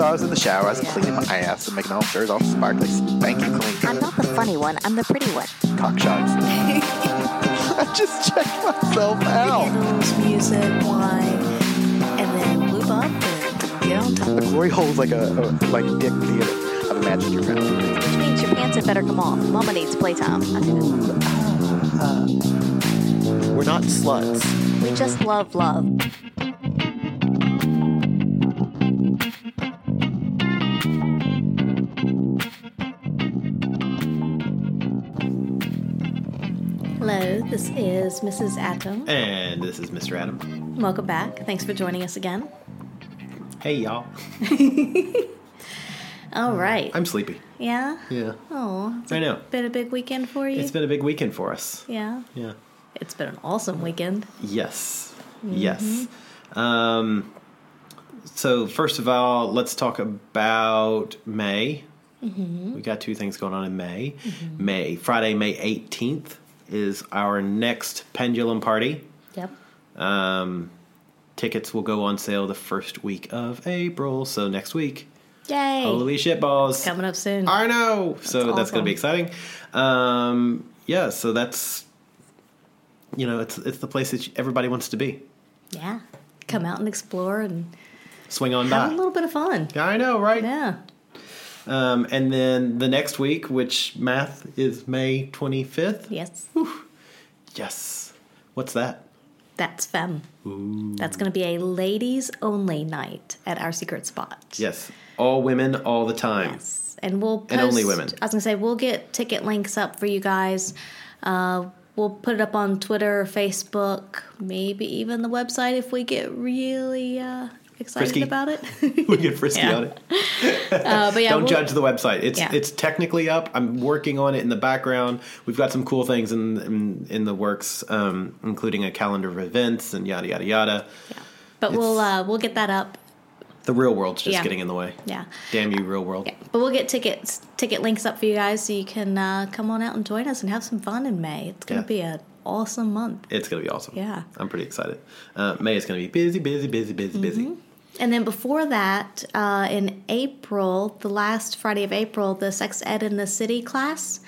So I was in the shower, I was cleaning my ass and making all sure all sparkly, spanky clean. I'm not the funny one. I'm the pretty one. Cock shots. I just checked myself out. Candles, music, wine, and then lube up and get on top. The glory hole's like a, a like dick theater. I've imagined your mouth. Which means your pants had better come off. Mama needs playtime. I think uh, We're not sluts. we just love love. Hello, this is Mrs. Adam. And this is Mr. Adam. Welcome back. Thanks for joining us again. Hey, y'all. All right. I'm sleepy. Yeah? Yeah. Oh, I know. been a big weekend for you? It's been a big weekend for us. yeah. Yeah. It's been an awesome weekend. Yes. Mm-hmm. Yes. Um, so, first of all, let's talk about May. Mm-hmm. We got two things going on in May. Mm-hmm. May, Friday, May 18th is our next pendulum party. Yep. Um, tickets will go on sale the first week of April, so next week. Yay. Holy shit balls! Coming up soon. I know. so that's going to be exciting. Um, yeah, so that's you know, it's it's the place that everybody wants to be. Yeah. Come out and explore and Swing on have a little bit of fun. Yeah, I know, right? Yeah. Um, and then the next week, which math is May 25th. Yes. Yes. What's that? That's Femme. That's going to be a ladies only night at our secret spot. Yes. All women all the time. Yes. And we'll post, And only women. I was going to say, we'll get ticket links up for you guys. Uh, we'll put it up on Twitter, Facebook, maybe even the website if we get really uh, excited Frisky. about it. we get frisky Yeah. on it. uh, but yeah, Don't we'll- judge the website. It's Yeah. it's technically up. I'm working on it in the background. We've got some cool things in in, in the works, um, including a calendar of events and yada yada yada. Yeah. But we'll uh, we'll get that up. The real world's just Yeah. getting in the way. Yeah. Damn you, real world. Yeah, but we'll get tickets, ticket links up for you guys, so you can uh, come on out and join us and have some fun in May. It's gonna Yeah. be an awesome month. It's gonna be awesome. Yeah. I'm pretty excited. Uh, May is gonna be busy, busy, busy, busy, busy. And then before that, uh, in April, the last Friday of April, the Sex Ed in the City class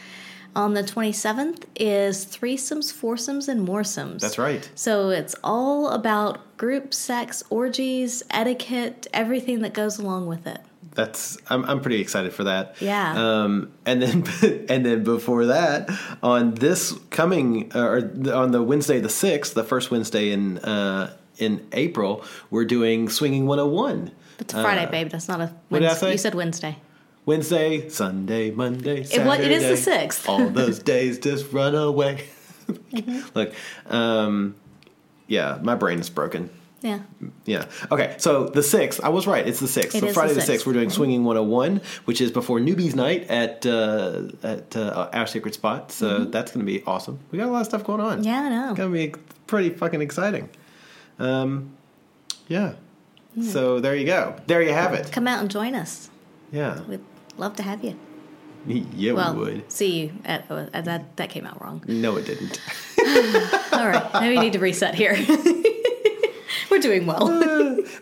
on the 27th is threesomes, foursomes, and moresomes. That's right. So it's all about group sex, orgies, etiquette, everything that goes along with it. That's I'm I'm pretty excited for that. Yeah. Um, and then and then before that, on this coming uh, or on the Wednesday the sixth, the first Wednesday in uh, in April, we're doing Swinging 101. It's a Friday, babe. That's not a what did I Wednesday. say? You said Wednesday. Wednesday, Sunday, Monday, Saturday. It wa- it is the 6th. All those days just run away. Look, um, yeah, my brain is broken. Yeah. Yeah. Okay. So the sixth, I was right. It's the sixth. It so Friday the sixth, we're doing Swinging 101, which is before Newbies Night at uh, at uh, our secret spot. So that's going to be awesome. We got a lot of stuff going on. Mm-hmm. Yeah, I know. It's going to be pretty fucking exciting. Um, yeah. So there you go. There you have it. Come out and join us. Yeah. We'd love to have you. Yeah, Well, we would. see you at, uh, that. That came out wrong. No, it didn't. All right, maybe we need to reset here. We're doing well.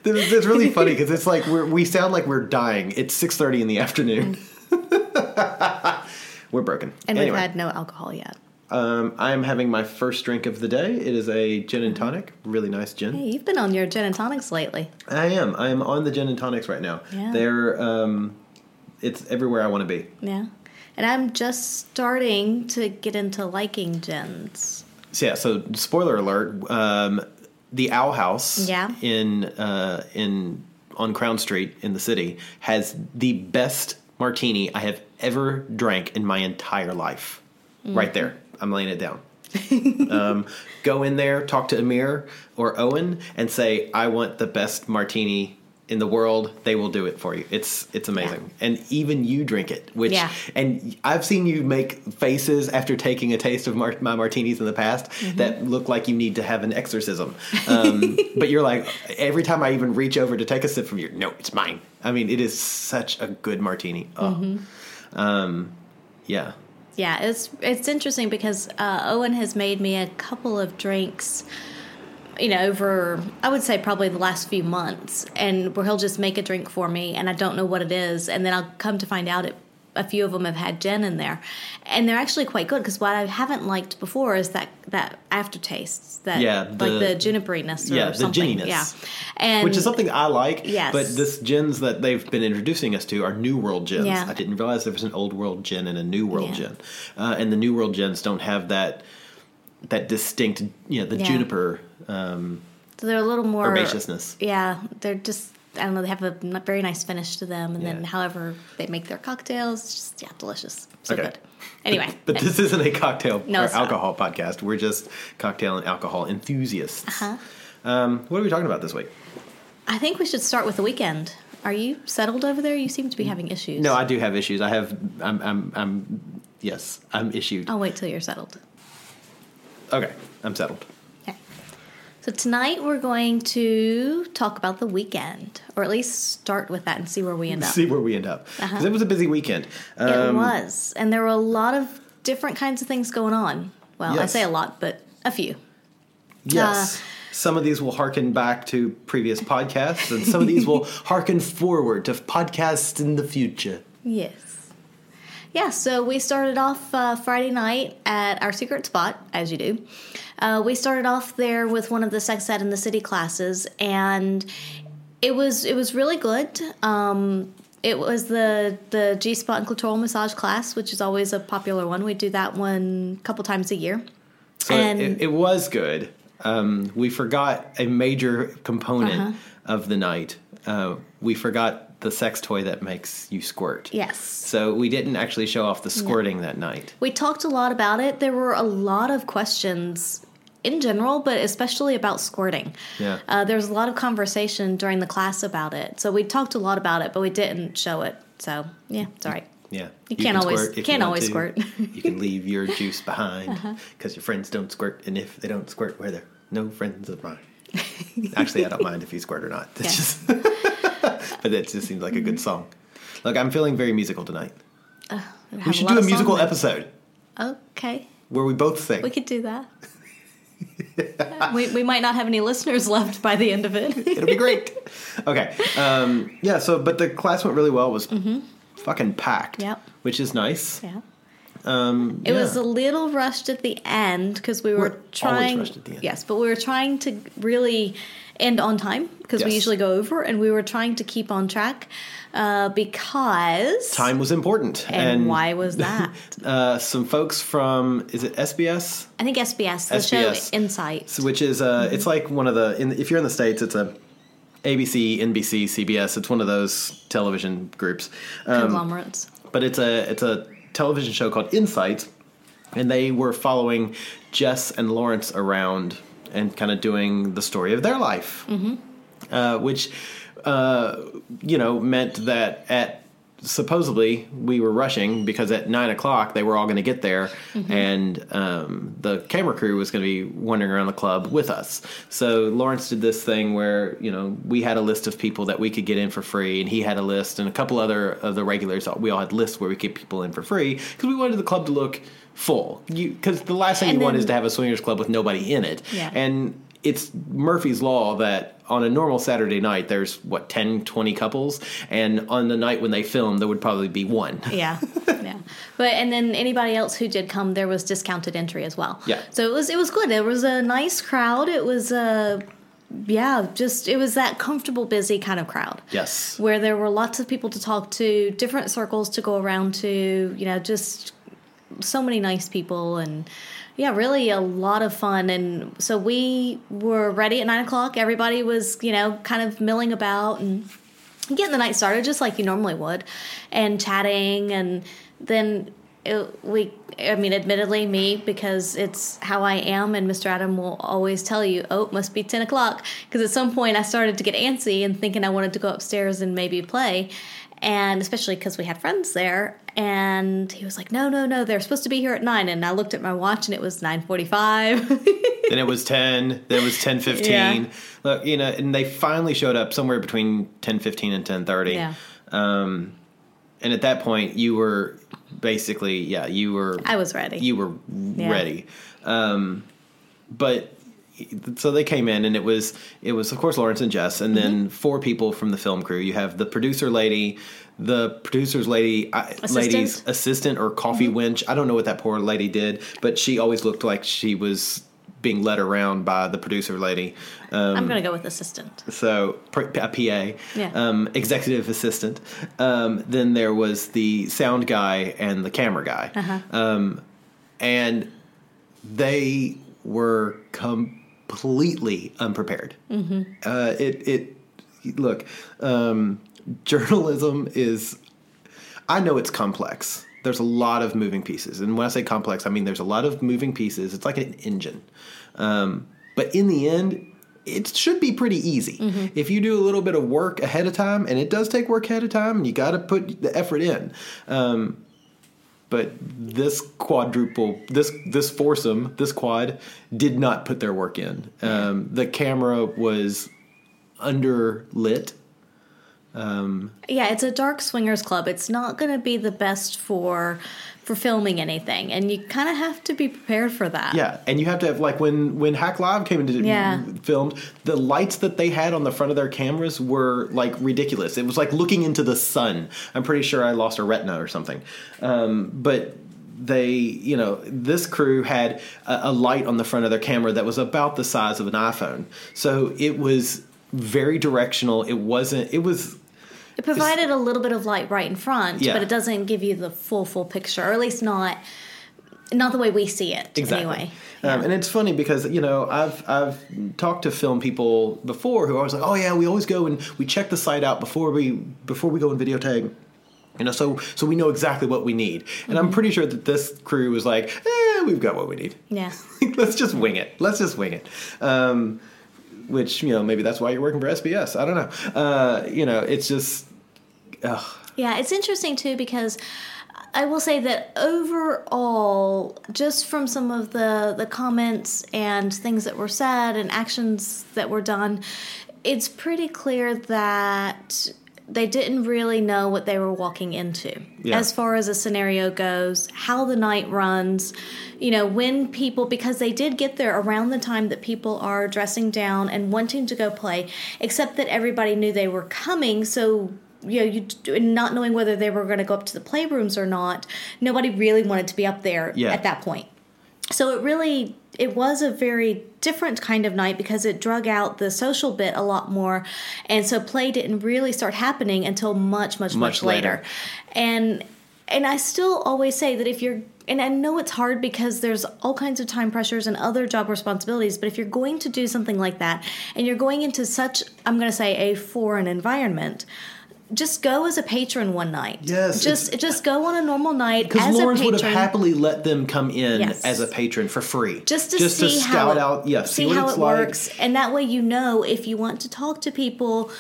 This is really funny because it's like we're, we sound like we're dying. It's six thirty in the afternoon. we're broken. And anyway, we've had no alcohol yet. Um, I'm having my first drink of the day. It is a gin and tonic, really nice gin. Hey, you've been on your gin and tonics lately. I am. I am on the gin and tonics right now. Yeah. They're um, it's everywhere I want to be. Yeah. And I'm just starting to get into liking gins. So yeah. So spoiler alert. Um, the Owl House. Yeah. In uh, in on Crown Street in the city has the best martini I have ever drank in my entire life. Mm-hmm. Right there. I'm laying it down. um, go in there, talk to Amir or Owen, and say, "I want the best martini in the world, they will do it for you. It's it's amazing, and even you drink it. Which Yeah. and I've seen you make faces after taking a taste of mar- my martinis in the past Mm-hmm. that look like you need to have an exorcism. Um, but you're like every time I even reach over to take a sip from you, no, it's mine. I mean, it is such a good martini. Oh. Mm-hmm. Um, yeah. Yeah, it's it's interesting because uh, Owen has made me a couple of drinks, you know, over I would say probably the last few months, and where he'll just make a drink for me, and I don't know what it is, and then I'll come to find out it. A few of them have had gin in there, and they're actually quite good. Because what I haven't liked before is that that aftertaste, that Yeah, like the- the juniperiness or yeah, the something. ginniness. Yeah, and Which is something I like. Yes. But this gins that they've been introducing us to are New World gins. Yeah. I didn't realize there was an Old World gin and a New World Yeah. gin. Uh, and the New World gins don't have that that distinct, you know, the Yeah. juniper um, So they're a little more herbaceousness. Yeah, they're just I don't know. They have a very nice finish to them, and then however they make their cocktails, it's just yeah, delicious, so Okay. good. Anyway, But this isn't a cocktail No, or it's not. alcohol podcast. We're just cocktail and alcohol enthusiasts. Uh-huh. Um, what are we talking about this week? I think we should start with the weekend. Are you settled over there? You seem to be having issues. No, I do have issues. I have. I'm. I'm. I'm yes, I'm issued. I'll wait till you're settled. Okay, I'm settled. So tonight we're going to talk about the weekend, or at least start with that and see where we end up. See where we end up. Because Uh-huh. it was a busy weekend. it Um, was, and there were a lot of different kinds of things going on. Well, I say a lot, but a few. Yes. Uh, some of these will harken back to previous podcasts, and some of these will harken forward to podcasts in the future. Yes. Yeah, so we started off uh, Friday night at our secret spot, as you do. Uh, we started off there with one of the sex ed in the city classes, and it was it was really good. Um, it was the the G spot and clitoral massage class, which is always a popular one. We do that one a couple times a year. So And- it, it was good. Um, we forgot a major component Uh-huh. of the night. Uh, we forgot the sex toy that makes you squirt. Yes. So we didn't actually show off the squirting that night. We talked a lot about it. There were a lot of questions in general, but especially about squirting. Yeah. Uh, there was a lot of conversation during the class about it. So we talked a lot about it, but we didn't show it. So yeah, it's all right. Yeah. You can't can always- can't you always to. squirt. Uh-huh. you can leave your juice behind because your friends don't squirt, and if they don't squirt, well, they're no friends of mine. Actually, I don't mind if you squirt or not. It's Yeah. just, but that just seems like a good song. Look, I'm feeling very musical tonight. We We should do a musical episode Okay, where we both sing. we could do that. we, we might not have any listeners left by the end of it. It'll be great. Okay. Um, yeah. So, but the class went really well. It was fucking packed. Mm-hmm. Yep. Which is nice. yeah. Um, It was a little rushed at the end because we were We're trying. rushed at the end. Yes, but we were trying to really end on time because we usually go over, and we were trying to keep on track uh, because time was important. And, why was that? Uh, some folks from is it SBS? I think SBS, the SBS. show Insight. Which is uh, it's like one of the in, if you're in the states, it's a ABC, NBC, CBS. It's one of those television groups. Um, conglomerates. but it's a it's a television show called Insight, and they were following Jess and Lawrence around and kind of doing the story of their life, mm-hmm. uh, which uh, you know meant that at supposedly we were rushing because at nine o'clock they were all going to get there and um, the camera crew was going to be wandering around the club with us. So lawrence did this thing where you know we had a list of people that we could get in for free and he had a list and a couple other of the regulars we all had lists where we get people in for free because we wanted the club to look full. Because the last thing And you want is to have a swingers club with nobody in it. Yeah. and it's Murphy's Law that on a normal Saturday night, there's what, 10, 20 couples. And on the night when they film, there would probably be one. yeah, yeah. But and then anybody else who did come, there was discounted entry as well. Yeah. So it was it was good. It was a nice crowd. It was a yeah, just it was that comfortable, busy kind of crowd. Yes. Where there were lots of people to talk to, different circles to go around to. You know, just so many nice people and. Yeah, really a lot of fun. And so we were ready at nine o'clock. Everybody was, you know, kind of milling about and getting the night started just like you normally would and chatting and then it, we i mean admittedly me because it's how i am and mr adam will always tell you oh it must be 10 o'clock because at some point i started to get antsy and thinking i wanted to go upstairs and maybe play and especially because we had friends there and he was like no no no they're supposed to be here at 9 and i looked at my watch and it was 9.45 then it was 10 then it was 10 15 Yeah. look you know and they finally showed up somewhere between 10 15 and 10 30 yeah. Um and at that point you were basically yeah you were i was ready. you were Yeah. ready. Um but so they came in and it was it was of course Lawrence and Jess and then Mm-hmm. four people from the film crew you have the producer lady the producer's lady I- lady's assistant or coffee Mm-hmm. winch I don't know what that poor lady did but she always looked like she was being led around by the producer lady um, i'm gonna go with assistant so a PA, Yeah. um, executive assistant. Um, then there was the sound guy and the camera guy, Uh-huh. um, and they were completely unprepared. Mm-hmm. Uh, it it look um, journalism is. I know it's complex. There's a lot of moving pieces, and when I say complex, I mean there's a lot of moving pieces. It's like an engine, um, but in the end, it should be pretty easy if you do a little bit of work ahead of time, and it does take work ahead of time, and you got to put the effort in. Um, but this quadruple, this this foursome, this quad did not put their work in. Um, the camera was under underlit. yeah it's a dark swingers club it's not going to be the best for for filming anything and you kind of have to be prepared for that Yeah, and you have to have like when when Hack Live came into Yeah. filmed, the lights that they had on the front of their cameras were like ridiculous. It was like looking into the sun. I'm pretty sure I lost a retina or something. Um, but they, you know, this crew had a, a light on the front of their camera that was about the size of an iPhone. So it was very directional. It wasn't. It was it provided a little bit of light right in front Yeah. but it doesn't give you the full full picture or at least not not the way we see it Exactly. anyway Um, and it's funny because you know I've I've talked to film people before who are always like, oh yeah, we always go and we check the site out before we before we go and videotape. You know, so so we know exactly what we need. And I'm pretty sure that this crew was like, eh, we've got what we need. yeah Let's just wing it. Let's just wing it. Um, which you know maybe that's why you're working for SBS. I don't know. Uh, you know, it's just. Ugh. Yeah, it's interesting too because I will say that overall, just from some of the the comments and things that were said and actions that were done, it's pretty clear that they didn't really know what they were walking into Yeah. as far as a scenario goes, how the night runs, you know, when people, because they did get there around the time that people are dressing down and wanting to go play, except that everybody knew they were coming. So, you know, you and not knowing whether they were going to go up to the playrooms or not, nobody really wanted to be up there Yeah. at that point. So it really it was a very different kind of night because it drug out the social bit a lot more and so play didn't really start happening until much much much, Much later. later. And and I still always say that if you're and I know it's hard because there's all kinds of time pressures and other job responsibilities, but if you're going to do something like that and you're going into such I'm going to say a foreign environment, just go as a patron one night. Yes, Just just go on a normal night Because as Lawrence would have happily let them come in Yes. as a patron for free, just to see how scout it, out, yeah, see, what how it's it like. works, and that way you know if you want to talk to people,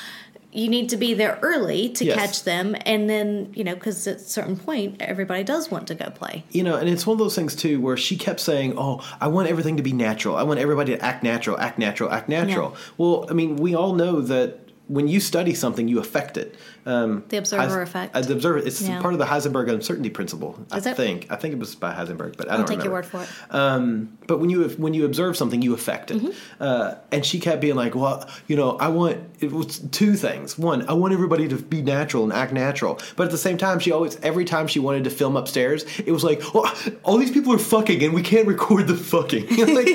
you need to be there early to Yes. catch them, and then you know because at a certain point everybody does want to go play. You know, and it's one of those things too where she kept saying, "Oh, I want everything to be natural. I want everybody to act natural, act natural, act natural." Well, I mean, we all know that when you study something, you affect it. Um, The observer Heis- effect. uh, the observer. It's Yeah. part of the Heisenberg uncertainty principle. Is I it? think. I think it was by Heisenberg, but I don't know. take your remember. word for it. Um, but when you when you observe something, you affect it. Mm-hmm. Uh, and she kept being like, "Well, you know, I want it was two things. One, I want everybody to be natural and act natural. But at the same time, she always every time she wanted to film upstairs, it was like, well, all these people are fucking, and we can't record the fucking. like,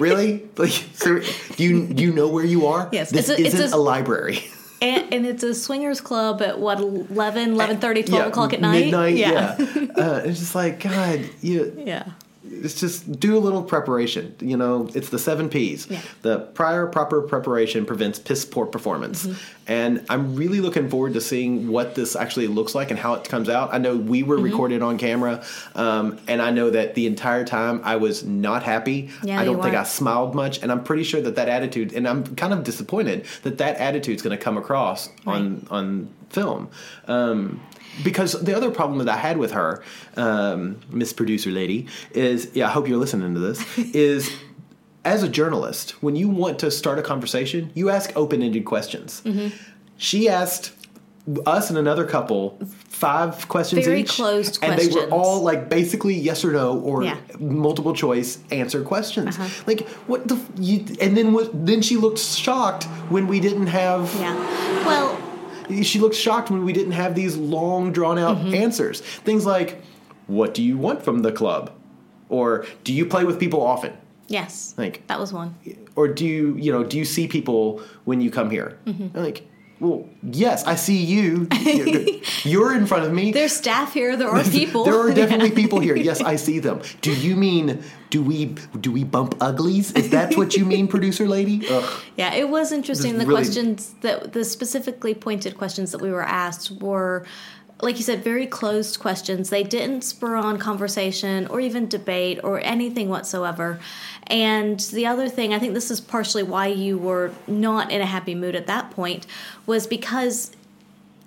really? Like, so, do you do you know where you are? Yes, this it's a- isn't a- a, library. And, and it's a swingers club at what 11, 11.30, 12 Yeah, o'clock at night. Midnight. Yeah, Uh, it's just like God. You yeah. It's just do a little preparation. You know, it's the seven P's. Yeah. The prior proper preparation prevents piss poor performance. And I'm really looking forward to seeing what this actually looks like and how it comes out. I know we were recorded on camera, um, and I know that the entire time I was not happy. Yeah, I don't think I smiled much, and I'm pretty sure that that attitude, and I'm kind of disappointed that that attitude's going to come across on on film. Um, because the other problem that I had with her, um, Miss Producer Lady, is yeah, I hope you're listening to this. is as a journalist, when you want to start a conversation, you ask open-ended questions. Mm-hmm. She asked us and another couple five questions Very each, closed and they were all like basically yes or no or Yeah. multiple choice answer questions. Uh-huh. Like what the f- you, and then what, then she looked shocked when we didn't have Yeah. Well, she looked shocked when we didn't have these long drawn out Mm-hmm. answers. Things like what do you want from the club? Or do you play with people often? yes. Like That was one. or do you you know do you see people when you come here Mm-hmm. I'm like well yes i see you you're in front of me There's staff here. There are people. there are definitely people here yes i see them do you mean do we do we bump uglies is that what you mean producer lady Ugh. Yeah, it was interesting. The really- questions that the specifically pointed questions that we were asked were, like you said, very closed questions. They didn't spur on conversation or even debate or anything whatsoever. And the other thing, I think this is partially why you were not in a happy mood at that point, was because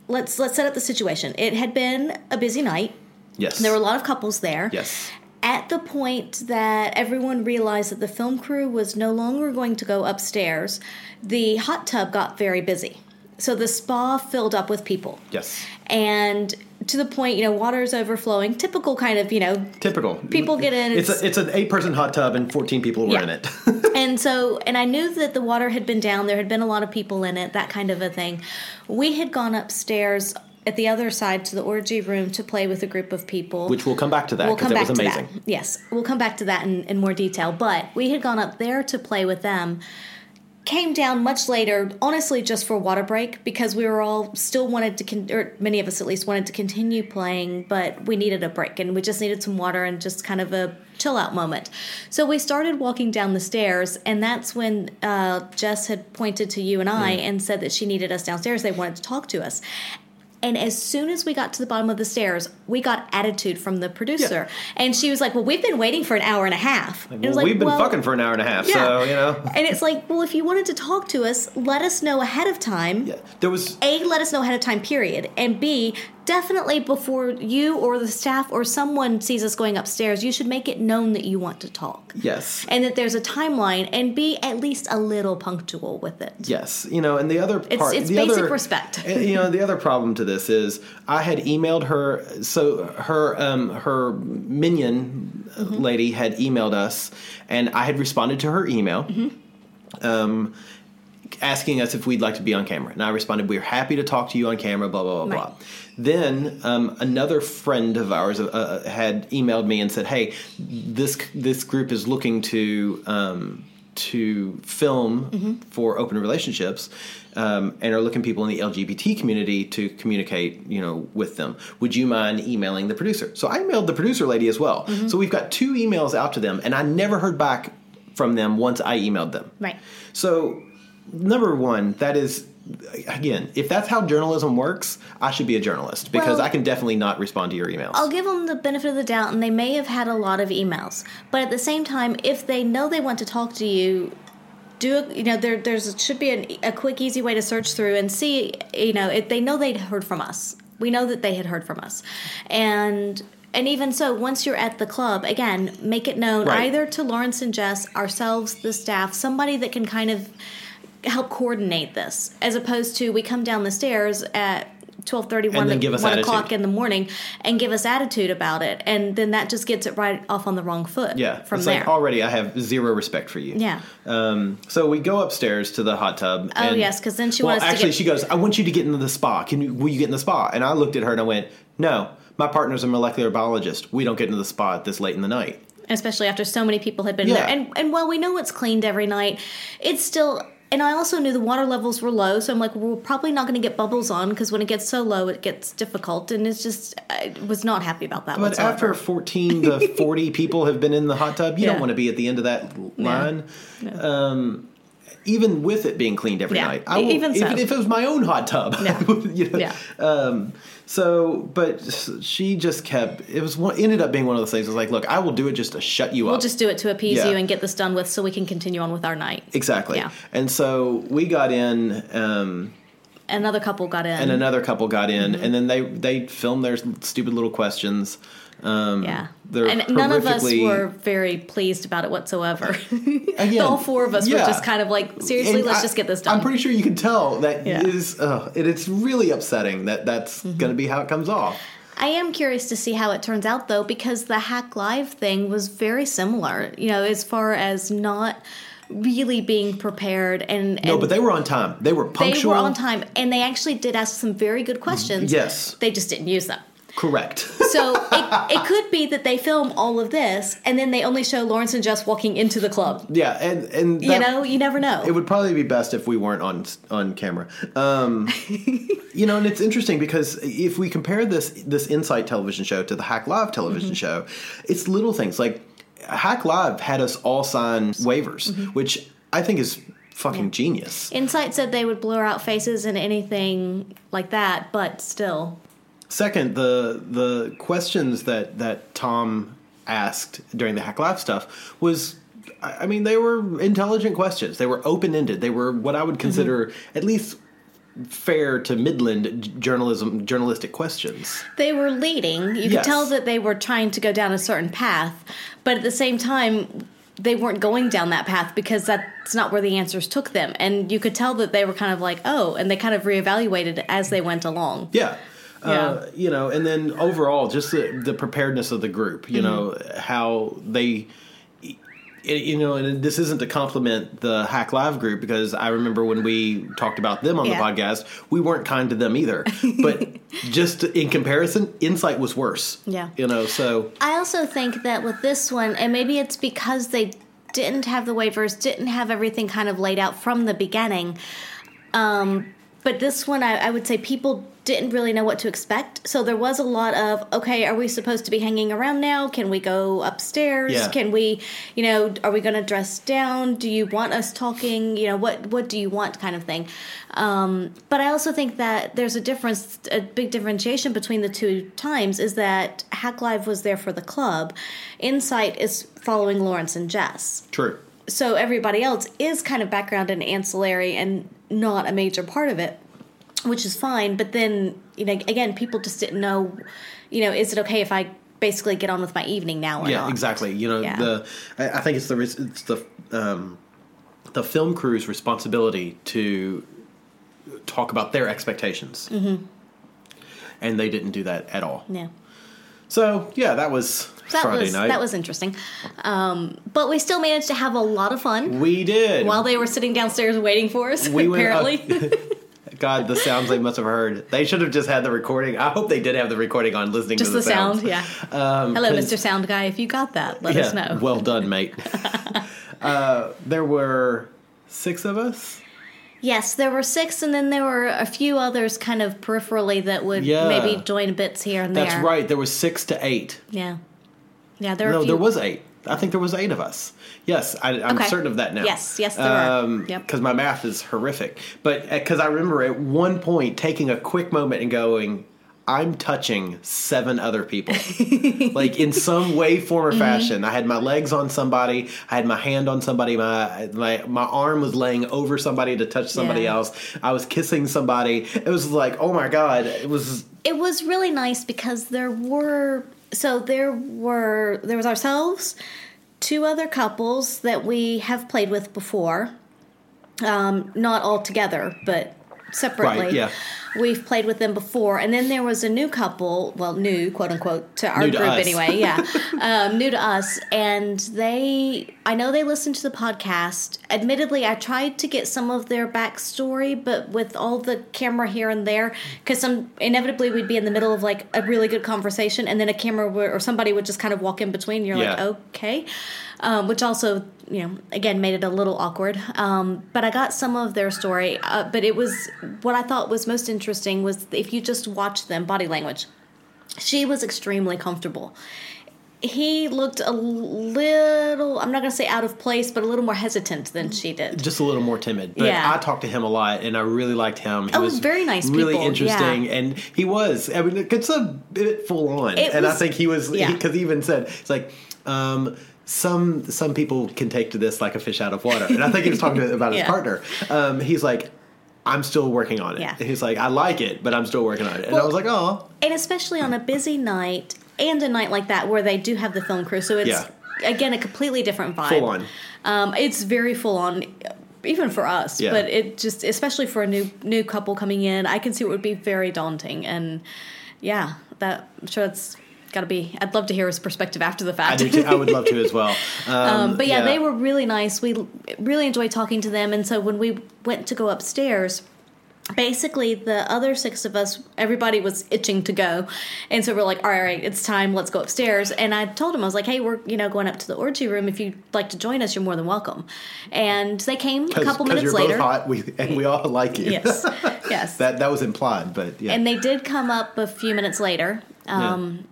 let's let's set up the situation. It had been a busy night. yes There were a lot of couples there. yes At the point that everyone realized that the film crew was no longer going to go upstairs, the hot tub got very busy. So the spa filled up with people. yes And to the point, you know, water's overflowing. Typical kind of, you know, typical People get in, it's, it's- a, it's an eight person hot tub and 14 people were Yeah. in it and so, and I knew that the water had been down. There had been a lot of people in it, that kind of a thing. We had gone upstairs at the other side to the orgy room to play with a group of people. which we'll come back to that We'll because come it back was to amazing that. Yes, we'll come back to that in, in more detail. But we had gone up there to play with them. Came down much later, honestly, just for water break because we were all still wanted to, con- or many of us at least wanted to continue playing, but we needed a break and we just needed some water and just kind of a chill out moment. So we started walking down the stairs, and that's when uh, Jess had pointed to you and I and said that she needed us downstairs. They wanted to talk to us. And as soon as we got to the bottom of the stairs, we got attitude from the producer. And she was like, Well, we've been waiting for an hour and a half. Was well, like, we've been well, fucking for an hour and a half yeah. so you know And it's like, Well, if you wanted to talk to us, let us know ahead of time. yeah, there was A, let us know ahead of time, period. And B, definitely before you or the staff or someone sees us going upstairs, you should make it known that you want to talk. yes And that there's a timeline and be at least a little punctual with it. Yes, you know, and the other part, it's the basic other, respect. you know, the other problem to this is I had emailed her. So her um, her minion Mm-hmm. lady had emailed us, and I had responded to her email. Mm-hmm. Um, asking us if we'd like to be on camera. And I responded, We're happy to talk to you on camera, blah, blah, blah, Right. blah. Then um, another friend of ours uh, uh, had emailed me and said, Hey, this, this group is looking to, um, to film Mm-hmm. for open relationships. Um, and are looking people in the LGBT community to communicate, you know, with them. Would you mind emailing the producer? So I emailed the producer lady as well. Mm-hmm. So we've got two emails out to them, and I never heard back from them once I emailed them. Right. So, number one, that is, again, if that's how journalism works, I should be a journalist because Well- I can definitely not respond to your emails. I'll give them the benefit of the doubt, and they may have had a lot of emails. But at the same time, if they know they want to talk to you, do a, you know there there's should be an, a quick, easy way to search through and see you know if they know they'd heard from us. We know that they had heard from us, and and even so, once you're at the club, again, make it known Right. either to Lawrence and Jess, ourselves, the staff, somebody that can kind of help coordinate this, as opposed to we come down the stairs at. 12:30 And then give us 1 attitude. o'clock in the morning and give us attitude about it and then that just gets it right off on the wrong foot yeah, from it's there like already I have zero respect for you. yeah Um, so we go upstairs to the hot tub. Oh, and- yes, 'cause then she well, to actually, get- she goes, "I want you to get into the spa. Can you? Will you get in the spa?" And I looked at her and I went, "No, my partner's a molecular biologist. We don't get into the spa this late in the night." especially after so many people had been Yeah. there and and while we know it's cleaned every night it's still and I also knew the water levels were low, so I'm like, we're probably not going to get bubbles on because when it gets so low, it gets difficult, and it's just I was not happy about that. But whatsoever. after 14 to 40 people have been in the hot tub, you Yeah. don't want to be at the end of that line. Um, even with it being cleaned every Yeah. night. I will, even so. if, if it was my own hot tub. Yeah. Would, you know, Yeah. Um, so, but she just kept, it was one, ended up being one of those things. It was like, look, I will do it just to shut you up. we'll just do it to appease Yeah. you and get this done with, so we can continue on with our night. exactly. Yeah. And so we got in, um, Another couple got in, and another couple got in, Mm-hmm. and then they they filmed their stupid little questions. Um, yeah, and none of us were very pleased about it whatsoever. Again, All four of us were just kind of like, seriously, And let's I- just get this done. I'm pretty sure you can tell that Yeah. Mm-hmm. is, uh, it, it's really upsetting that that's going to be how it comes off. I am curious to see how it turns out though, because the Hack Live thing was very similar. You know, as far as not really being prepared and, No, but they were on time. They were punctual. they were on time, and they actually did ask some very good questions. Yes. they just didn't use them. Correct. So it, it could be that they film all of this, and then they only show Lawrence and Jess walking into the club. yeah, and and You know, you never know. It would probably be best if we weren't on on camera. Um, you know, and it's interesting because if we compare this this Insight television show to the Hack Live television Mm-hmm. show, it's little things like Hack Live had us all sign waivers, Mm-hmm. which I think is fucking genius. Insight said they would blur out faces and anything like that, but still, Second, the the questions that that Tom asked during the Hack Live stuff was. I I mean, they were intelligent questions. They were open ended. They were what I would consider at least fair to Midland journalism journalistic questions. they were leading. You could Yes. tell that they were trying to go down a certain path, but at the same time, they weren't going down that path because that's not where the answers took them. And you could tell that they were kind of like, oh, and they kind of reevaluated as they went along. Yeah. Uh, Yeah. you know, and then overall, just the, the preparedness of the group. You know Mm-hmm. how they, you know, and this isn't to compliment the Hack Live group because I remember when we talked about them on Yeah. the podcast, we weren't kind to them either. But just in comparison, Insight was worse. Yeah. you know, so I also think that with this one, and maybe it's because they didn't have the waivers, didn't have everything kind of laid out from the beginning. Um, but this one, I, I would say people didn't really know what to expect. So there was a lot of, okay, are we supposed to be hanging around now? Can we go upstairs? Yeah. Can we, you know, are we going to dress down? Do you want us talking? You know, what what do you want, kind of thing. Um, but I also think that there's a difference, a big differentiation between the two times is that Hack Live was there for the club, Insight is following Lawrence and Jess true. so everybody else is kind of background and ancillary and not a major part of it which is fine but then you know again people just didn't know you know is it okay if i basically get on with my evening now or Yeah, not exactly. You know, Yeah. the I, I think it's the it's the um, the film crew's responsibility to talk about their expectations, mm-hmm. and they didn't do that at all. yeah So yeah, that was that Friday was night. that was interesting um, but we still managed to have a lot of fun we did while they were sitting downstairs waiting for us We went up- apparently God, the sounds they must have heard. They should have just had the recording. I hope they did have the recording on, listening just to the, case. Just the, sounds. sound yeah Hello, mr sound guy if you got that let us know Well done, mate. uh, there were six of us. Yes, there were six, and then there were a few others kind of peripherally that would Yeah. maybe join bits here and there. That's right. There was six to eight. Yeah, yeah. There were No, a few. there was eight. I think there was eight of us. Yes, I, I'm Okay. certain of that now. Yes, yes, there were. Yep. Because my math is horrific. But because I remember at one point taking a quick moment and going, I'm touching seven other people. like in some way, form, or Mm-hmm. fashion. I had my legs on somebody. I had my hand on somebody. My my my arm was laying over somebody to touch somebody Yeah. else. I was kissing somebody. It was like, oh my god! It was It was really nice because there were so there were there was ourselves, two other couples that we have played with before, um, not all together, but separately. Right, yeah. We've played with them before, and then there was a new couple. Well, new quote unquote to our New group anyway. Yeah, um, new to us, and they. I know they listened to the podcast. Admittedly, I tried to get some of their backstory, but with all the camera here and there, because some inevitably we'd be in the middle of like a really good conversation, and then a camera would, or somebody would just kind of walk in between. You're like, okay. Um, which also you know again made it a little awkward. Um, but I got some of their story. Uh, but it was what I thought was most interesting was if you just watch them body language. She was extremely comfortable he looked a little i'm not going to say out of place but a little more hesitant than she did just a little more timid but Yeah. i talked to him a lot and i really liked him he Oh, was very nice really people, interesting yeah. and he was i mean it's a bit full on It and i think he was yeah. because he, even said it's like um some some people can take to this like a fish out of water and i think he was talking about his Yeah. partner um he's like i'm still working on it Yeah. And he's like i like it but i'm still working on it and i was like oh and especially on a busy night and a night like that where they do have the film crew so it's Yeah. again a completely different vibe full on um, it's very full on even for us Yeah. but it just especially for a new new couple coming in i can see it would be very daunting and yeah that i'm sure that's got to be i'd love to hear his perspective after the fact I. I would love to as well. Um, Um, but yeah, they were really nice. We really enjoyed talking to them. And so when we went to go upstairs, basically the other six of us, everybody was itching to go. And so we're like, all right, it's time. Let's go upstairs. And I told them, I was like, hey, we're, you know, going up to the orgy room. If you'd like to join us, you're more than welcome. And they came a couple minutes you're later. both hot, we, and we all like you. Yes. Yes. that that was implied, but yeah. And they did come up a few minutes later. Um,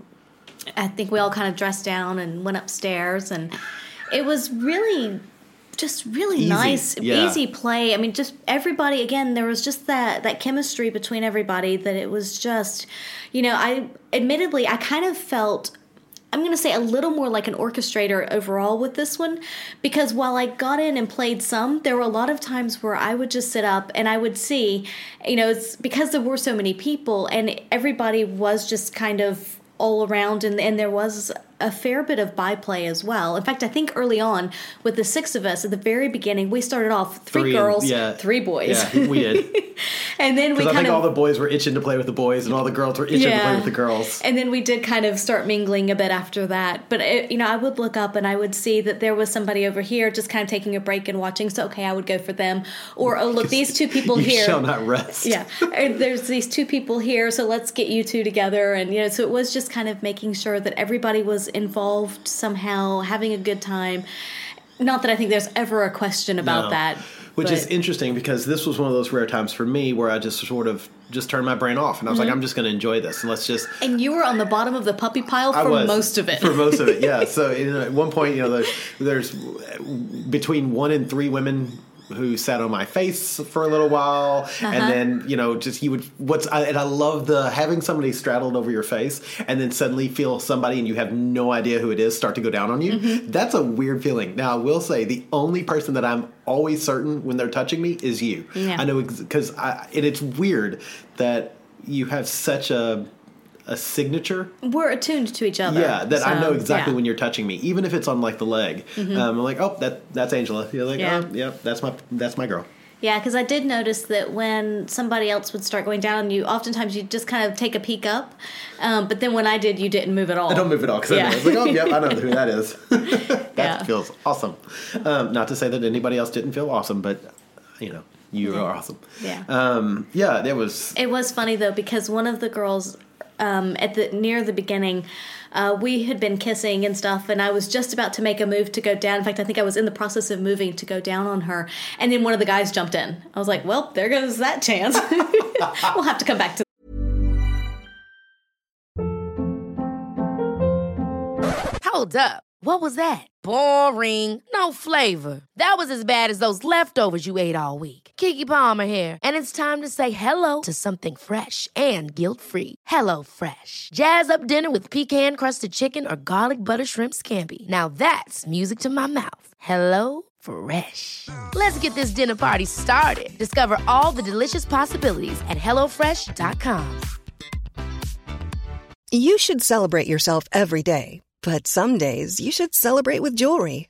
I think we all kind of dressed down and went upstairs, and it was really just really Easy, nice, yeah. easy play. I mean, just everybody. Again, there was just that that chemistry between everybody that it was just, you know, I admittedly I kind of felt. I'm going to say a little more like an orchestrator overall with this one because while I got in and played some, there were a lot of times where I would just sit up and I would see, you know, it's because there were so many people and everybody was just kind of all around and, and there was a fair bit of byplay as well. In fact, I think early on with the six of us at the very beginning, we started off three, and- girls, yeah, three boys. Yeah, we did. and then we I kind think of all the boys were itching to play with the boys, and all the girls were itching to play with the girls. and then we did kind of start mingling a bit after that. But it, you know, I would look up and I would see that there was somebody over here just kind of taking a break and watching. So okay, I would go for them. Or oh look, these two people you here. shall not rest. Yeah, there's these two people here, so let's get you two together. And you know, so it was just kind of making sure that everybody was involved somehow, having a good time. Not that I think there's ever a question about No. that. Which is interesting because this was one of those rare times for me where I just sort of just turned my brain off and I was Mm-hmm. like, I'm just going to enjoy this and let's just. and you were on the bottom of the puppy pile for was most of it. For most of it, yeah. So you know, at one point, you know, there's, there's between one and three women who sat on my face for a little while, Uh-huh. and then you know, just he would what's I, and I love the having somebody straddled over your face, and then suddenly feel somebody and you have no idea who it is start to go down on you. Mm-hmm. That's a weird feeling. Now I will say the only person that I'm always certain when they're touching me is you. Yeah. I know because I and it's weird that you have such a a signature we're attuned to each other. yeah, that I know exactly yeah. Mm-hmm. when you're touching me, even if it's on like the leg. Um, I'm like, oh, that that's Angela. You're like, Yeah. oh, yeah, that's my that's my girl. Yeah, because I did notice that when somebody else would start going down, you oftentimes you just kind of take a peek up, um, but then when I did, you didn't move at all. I don't move at all because Yeah. I know. It's like, oh, yep, I know who that is. that Yeah. feels awesome. Um, not to say that anybody else didn't feel awesome, but you know, you are awesome. Yeah. Um, yeah, it was. It was funny though because one of the girls um, at the near the beginning, uh, we had been kissing and stuff, and I was just about to make a move to go down. In fact, I think I was in the process of moving to go down on her, and then one of the guys jumped in. I was like, "Well, there goes that chance. we'll have to come back to." Hold up. What was that? Boring. No flavor. That was as bad as those leftovers you ate all week. Keke Palmer here, and it's time to say hello to something fresh and guilt-free. Hello Fresh. Jazz up dinner with pecan-crusted chicken or garlic butter shrimp scampi. Now that's music to my mouth. Hello Fresh. Let's get this dinner party started. Discover all the delicious possibilities at hellofresh.com. You should celebrate yourself every day, but some days you should celebrate with jewelry.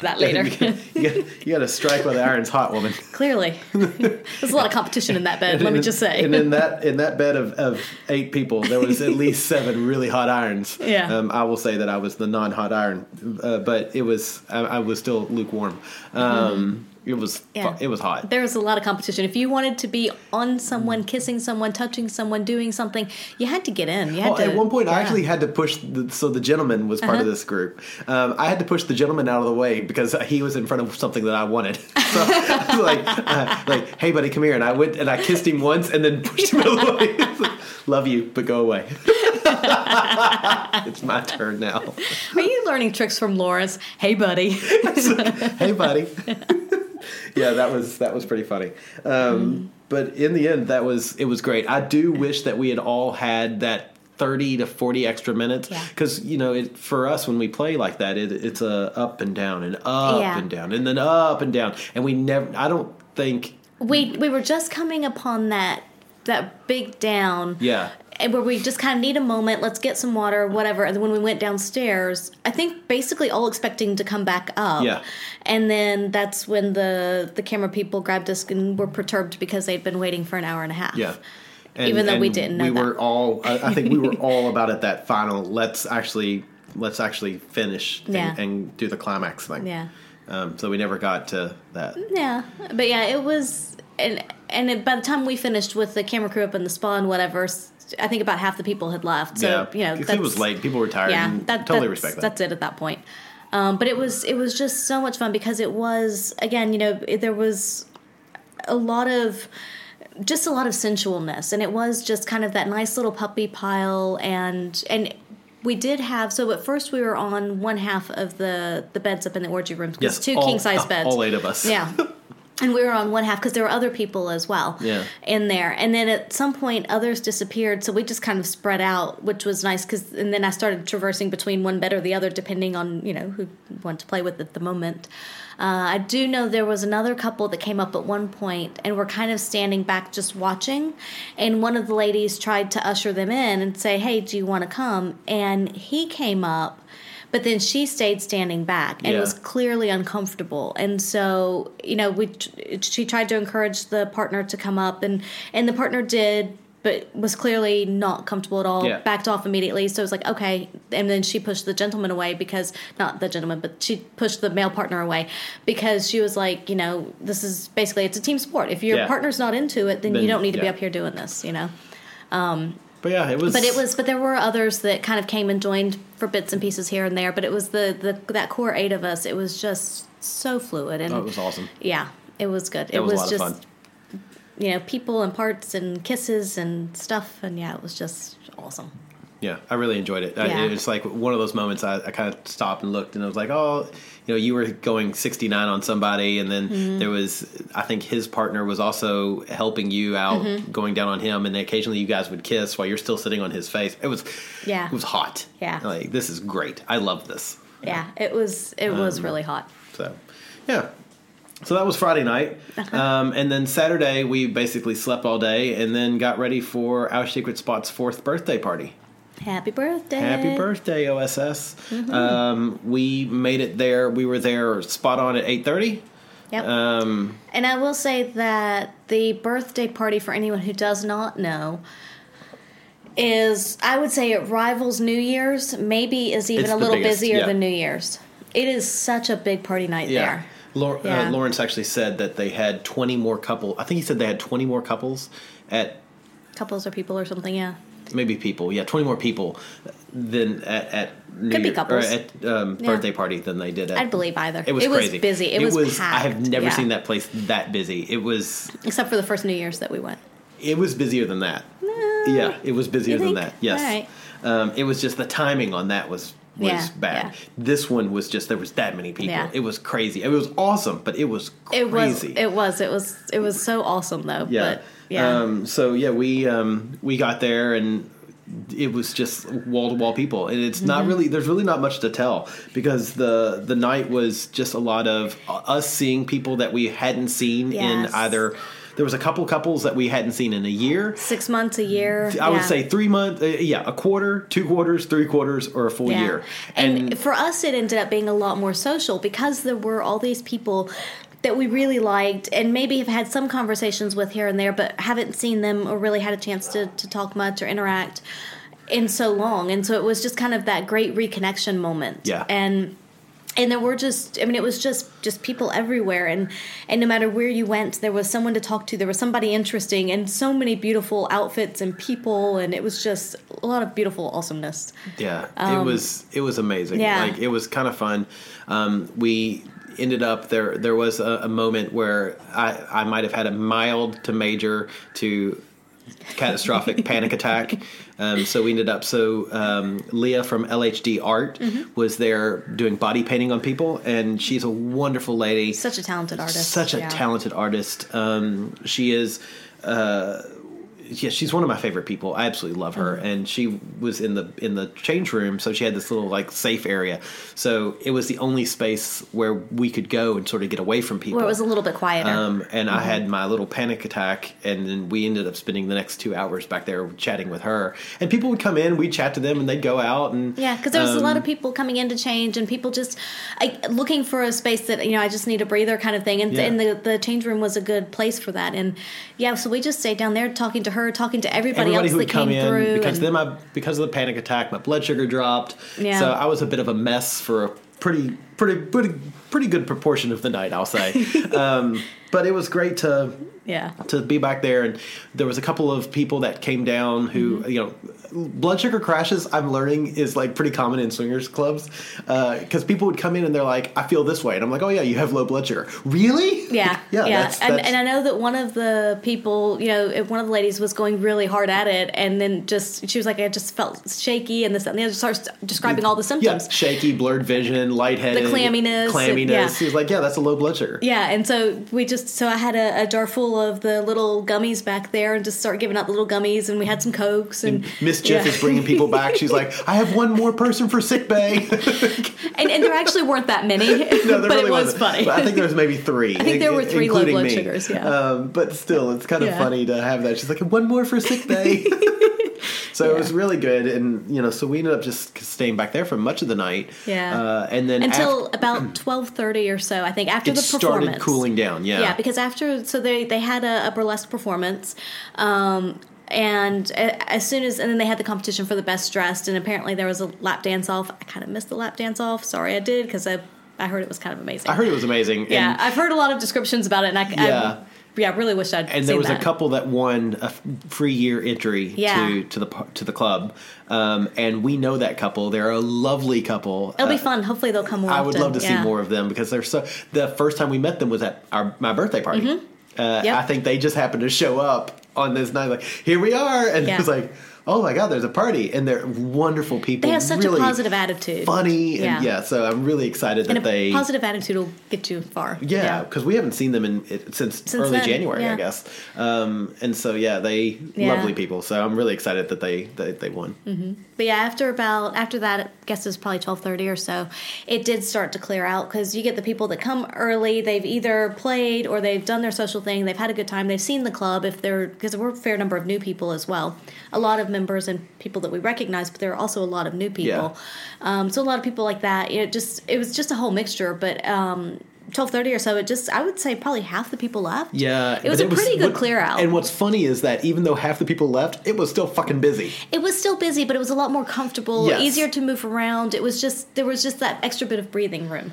that later. you, got, to strike while the iron's hot, woman. Clearly, there's a lot of competition in that bed. let me just say. And in that in that bed of, of eight people, there was at least seven really hot irons. Yeah. Um, I will say that I was the non-hot iron, uh, but it was I, I, was still lukewarm. Um, it was Yeah. it was hot. there was a lot of competition. If you wanted to be on someone, kissing someone, touching someone, doing something, you had to get in. You had Well, to, at one point, I actually had to push. The, so the gentleman was part of Uh-huh. this group. Um, I had to push the gentleman out of the way because he was in front of something that I wanted. So I was like, uh, like, hey, buddy, come here. And I went and I kissed him once and then pushed him out of the way. Like, Love you, but go away. it's my turn now. Are you learning tricks from Lawrence? Hey, buddy. hey, buddy. yeah, that was that was pretty funny. Um, But in the end, that was it was great. I do wish that we had all had that. 30 to 40 extra minutes Yeah. because you know it, for us when we play like that it, it's a up and down and up Yeah. and down and then up and down and we never i don't think we we were just coming upon that that big down. yeah where we just kind of need a moment, let's get some water, whatever. And then when we went downstairs, I think basically all expecting to come back up. Yeah. And then that's when the the camera people grabbed us and were perturbed because they'd been waiting for an hour and a half. Yeah. Even though we didn't know we that. were all. I, I think we were all about at that final. Let's actually let's actually finish and, Yeah. and do the climax thing. Yeah. Um, so we never got to that. Yeah, but yeah, it was, and and it, by the time we finished with the camera crew up in the spa and whatever, I think about half the people had left. So yeah, you know, it was late. People were tired. Yeah, that, totally that's, respect that. That's it at that point. Um, but it was it was just so much fun because it was again, you know, it, there was a lot of just a lot of sensualness, and it was just kind of that nice little puppy pile, and and we did have so at first we were on one half of the the beds up in the orgy rooms. yes, two all- king size beds, All eight of us. yeah. And we were on one half because there were other people as well Yeah. in there. And then at some point, others disappeared. So we just kind of spread out, which was nice. Because and then I started traversing between one bed or the other, depending on you know who wanted to play with at the moment. Uh, I do know there was another couple that came up at one point and were kind of standing back just watching. And one of the ladies tried to usher them in and say, "Hey, do you want to come?" And he came up. But then she stayed standing back and Yeah. was clearly uncomfortable. And so, you know, we she tried to encourage the partner to come up, and and the partner did, but was clearly not comfortable at all. Yeah. Backed off immediately. So it was like okay, and then she pushed the gentleman away because not the gentleman, but she pushed the male partner away because she was like, you know, this is basically it's a team sport. If your Yeah. partner's not into it, then, Then, you don't need to be up here doing this. You know. Um, But yeah, it was. But it was, but there were others that kind of came and joined for bits and pieces here and there. But it was the, the that core eight of us. It was just so fluid and Oh, it was awesome. yeah, it was good. It it was, was, a lot just of fun. you know people and parts and kisses and stuff and yeah, it was just awesome. Yeah, I really enjoyed it. Yeah. it was like one of those moments I, I kind of stopped and looked and I was like, oh, you know, you were going 69 on somebody, and then Mm-hmm. there was, I think his partner was also helping you out, Mm-hmm. going down on him, and then occasionally you guys would kiss while you're still sitting on his face. It was, Yeah. it was hot. Yeah. like this is great. I love this. Yeah, it was it Um, was really hot. So, yeah. So that was Friday night. Uh-huh. Um, and then Saturday, we basically slept all day and then got ready for our Secret Spot's fourth birthday party. Happy birthday! Happy birthday, OSS. Mm-hmm. Um, we made it there. We were there spot on at 8.30. Yep. Um, And I will say that the birthday party, for anyone who does not know, is I would say it rivals New Year's. Maybe is even a little biggest, busier yeah. than New Year's. It is such a big party night yeah. there. Lau- Yeah. Uh, Lawrence actually said that they had 20 more couple. I think he said they had 20 more couples at Couples or people or something. Yeah. Maybe people. Yeah, 20 more people than at, at New Could be Year- couples. Or at um, Yeah. birthday party than they did at. I'd believe either. It was It was busy. It was I have never Yeah. seen that place that busy. It was. Except for the first New Year's that we went. It was busier than that. yeah, it was busier than that. Yes. Right. Um, it was just the timing on that was was Yeah, bad. yeah. This one was just there was that many people. Yeah. It was crazy. It was awesome, but it was crazy. It was. It was. It was. It was so awesome though. yeah. But yeah. Um, so yeah, we um, we got there and it was just wall to wall people, and it's not Mm-hmm. really. There's really not much to tell because the the night was just a lot of us seeing people that we hadn't seen Yes. in either There was a couple couples that we hadn't seen in a year. Six months, a year. I would say three months, uh, yeah, a quarter, two quarters, three quarters, or a full Yeah. year. And, for us, it ended up being a lot more social because there were all these people that we really liked and maybe have had some conversations with here and there, but haven't seen them or really had a chance to, to talk much or interact in so long. And so it was just kind of that great reconnection moment. Yeah. And and there were just i mean it was just just people everywhere and and no matter where you went there was someone to talk to there was somebody interesting and so many beautiful outfits and people and it was just a lot of beautiful awesomeness Yeah, it was it was amazing. Um, yeah. Like it was kind of fun. Um, we ended up there. There was a, a moment where I I might have had a mild to major to catastrophic panic attack. Um, so we ended up. So um, Leah from LHD Art Mm-hmm. was there doing body painting on people, and she's a wonderful lady such a talented artist such a Yeah. talented artist. Um, she is. Uh, yeah, she's one of my favorite people. I absolutely love her, Mm-hmm. and she was in the in the change room, so she had this little like safe area. So it was the only space where we could go and sort of get away from people. where it was a little bit quieter Um, and Mm-hmm. I had my little panic attack, and then we ended up spending the next two hours back there chatting with her. And people would come in, we'd chat to them, and they'd go out. And Yeah, because there was a um, lot of people coming in to change, and people just I, looking for a space that you know I just need a breather kind of thing, and, Yeah. and the the change room was a good place for that. And yeah, so we just stayed down there talking to her, talking to everybody, everybody else who that would come came in through. because and- then my because of the panic attack, my blood sugar dropped. Yeah. So I was a bit of a mess for a pretty pretty pretty pretty good proportion of the night, I'll say. um, but it was great to yeah, to be back there and there was a couple of people that came down who Mm-hmm. you know blood sugar crashes i'm learning is like pretty common in swingers clubs because people would come in and they're like i feel this way and i'm like oh yeah you have low blood sugar. Really? Yeah, yeah yeah, that's, and, that's- and I know that one of the people, you know, one of the ladies was going really hard at it, and then just she was like, I just felt shaky, and this and the other starts describing all the symptoms: yeah, shaky blurred vision lightheaded The clamminess, clamminess yeah. he was like yeah that's a low blood sugar. Yeah, and so we just so I had a, a jar full of the little gummies back there, and just start giving out the little gummies, and we had some cokes, and mischief yeah. is bringing people back she's like i have one more person for sick bay and, and there actually weren't that many, No, there but really it was wasn't. funny. But I think there was maybe three. I think there were three low blood sugars, yeah. Um, but still, it's kind of Yeah. funny to have that. She's like, one more for sick bay. so it was really good, and you know, so we ended up just staying back there for much of the night. Yeah. uh, and then Until af- about twelve thirty or so, I think after the performance started cooling down. Yeah, Yeah, because after so they they had a, a burlesque performance, um, and as soon as and then they had the competition for the best dressed, and apparently there was a lap dance off. I kind of missed the lap dance off. Sorry, I did because I I heard it was kind of amazing. I heard it was amazing. yeah, I've heard a lot of descriptions about it, and I Yeah. I, yeah, I really wish I'd and there was that. a couple that won a free year entry Yeah. to to the to the club, um, and we know that couple. They're a lovely couple. It'll Uh, be fun. Hopefully they'll come more. I would love to see more of them because they're so. The first time we met them was at our my birthday party. Uh, Mm-hmm. Yep. I think they just happened to show up on this night, like here we are, and Yeah. it was like, oh my god, there's a party, and they're wonderful people. They have such really a positive attitude. funny, and Yeah. yeah. So I'm really excited that And a they. positive attitude will get you far. yeah, because we haven't seen them in it, since, Since early then, January, yeah. I guess. Um, and so yeah, they Yeah. lovely people. So I'm really excited that they that they won. But yeah, after about after that, I guess it was probably twelve thirty or so. It did start to clear out because you get the people that come early. They've either played or they've done their social thing. They've had a good time. They've seen the club. If they're because there were a fair number of new people as well. A lot of members and people that we recognize, but there are also a lot of new people. Um, so a lot of people like that. It just it was just a whole mixture. But um, twelve thirty or so, it just I would say probably half the people left. Yeah, it was a pretty good what- clear out. And what's funny is that even though half the people left, it was still fucking busy. It was still busy, but it was a lot more comfortable, Yes. easier to move around. It was just there was just that extra bit of breathing room,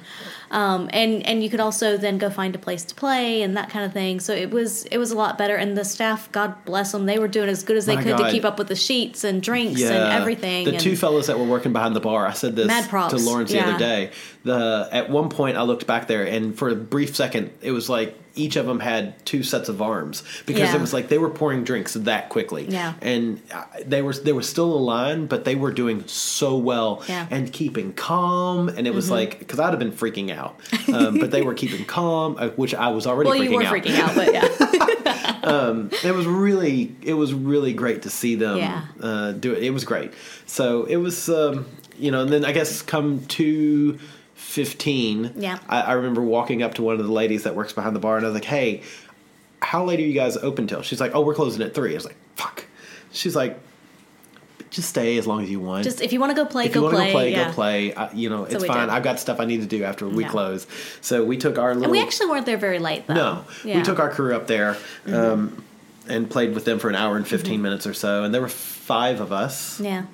um, and and you could also then go find a place to play and that kind of thing. So it was it was a lot better, and the staff, God bless them, they were doing as good as they My could to keep up with the sheets and drinks and everything. The and, two fellows that were working behind the bar, I said this to Lawrence the yeah. other day. The at one point I looked back there, and for a brief second, it was like each of them had two sets of arms because Yeah. it was like they were pouring drinks that quickly. Yeah. and uh, they were there was still a line, but they were doing so well Yeah. Mm-hmm. and keeping calm. And it was like because I'd have been freaking out, um, but they were keeping calm, uh, which I was already. well, freaking you were out. freaking out, but yeah, it was really it was really great to see them Yeah. uh, do it. It was great. So it was um, you know, and then I guess come to fifteen. Yeah. I, I remember walking up to one of the ladies that works behind the bar, and I was like, "Hey." how late are you guys open till? She's like, oh, we're closing at three. I was like, fuck. She's like, just stay as long as you want. Just if you want to go play, if go you want to play. go play, yeah. go play. Uh, you know, it's fine. did. I've got stuff I need to do after we Yeah. close. So we took our little. And we actually weren't there very late though. no, Yeah. Mm-hmm. we took our crew up there um, and played with them for an hour and 15 minutes or so, and there were five of us. Yeah.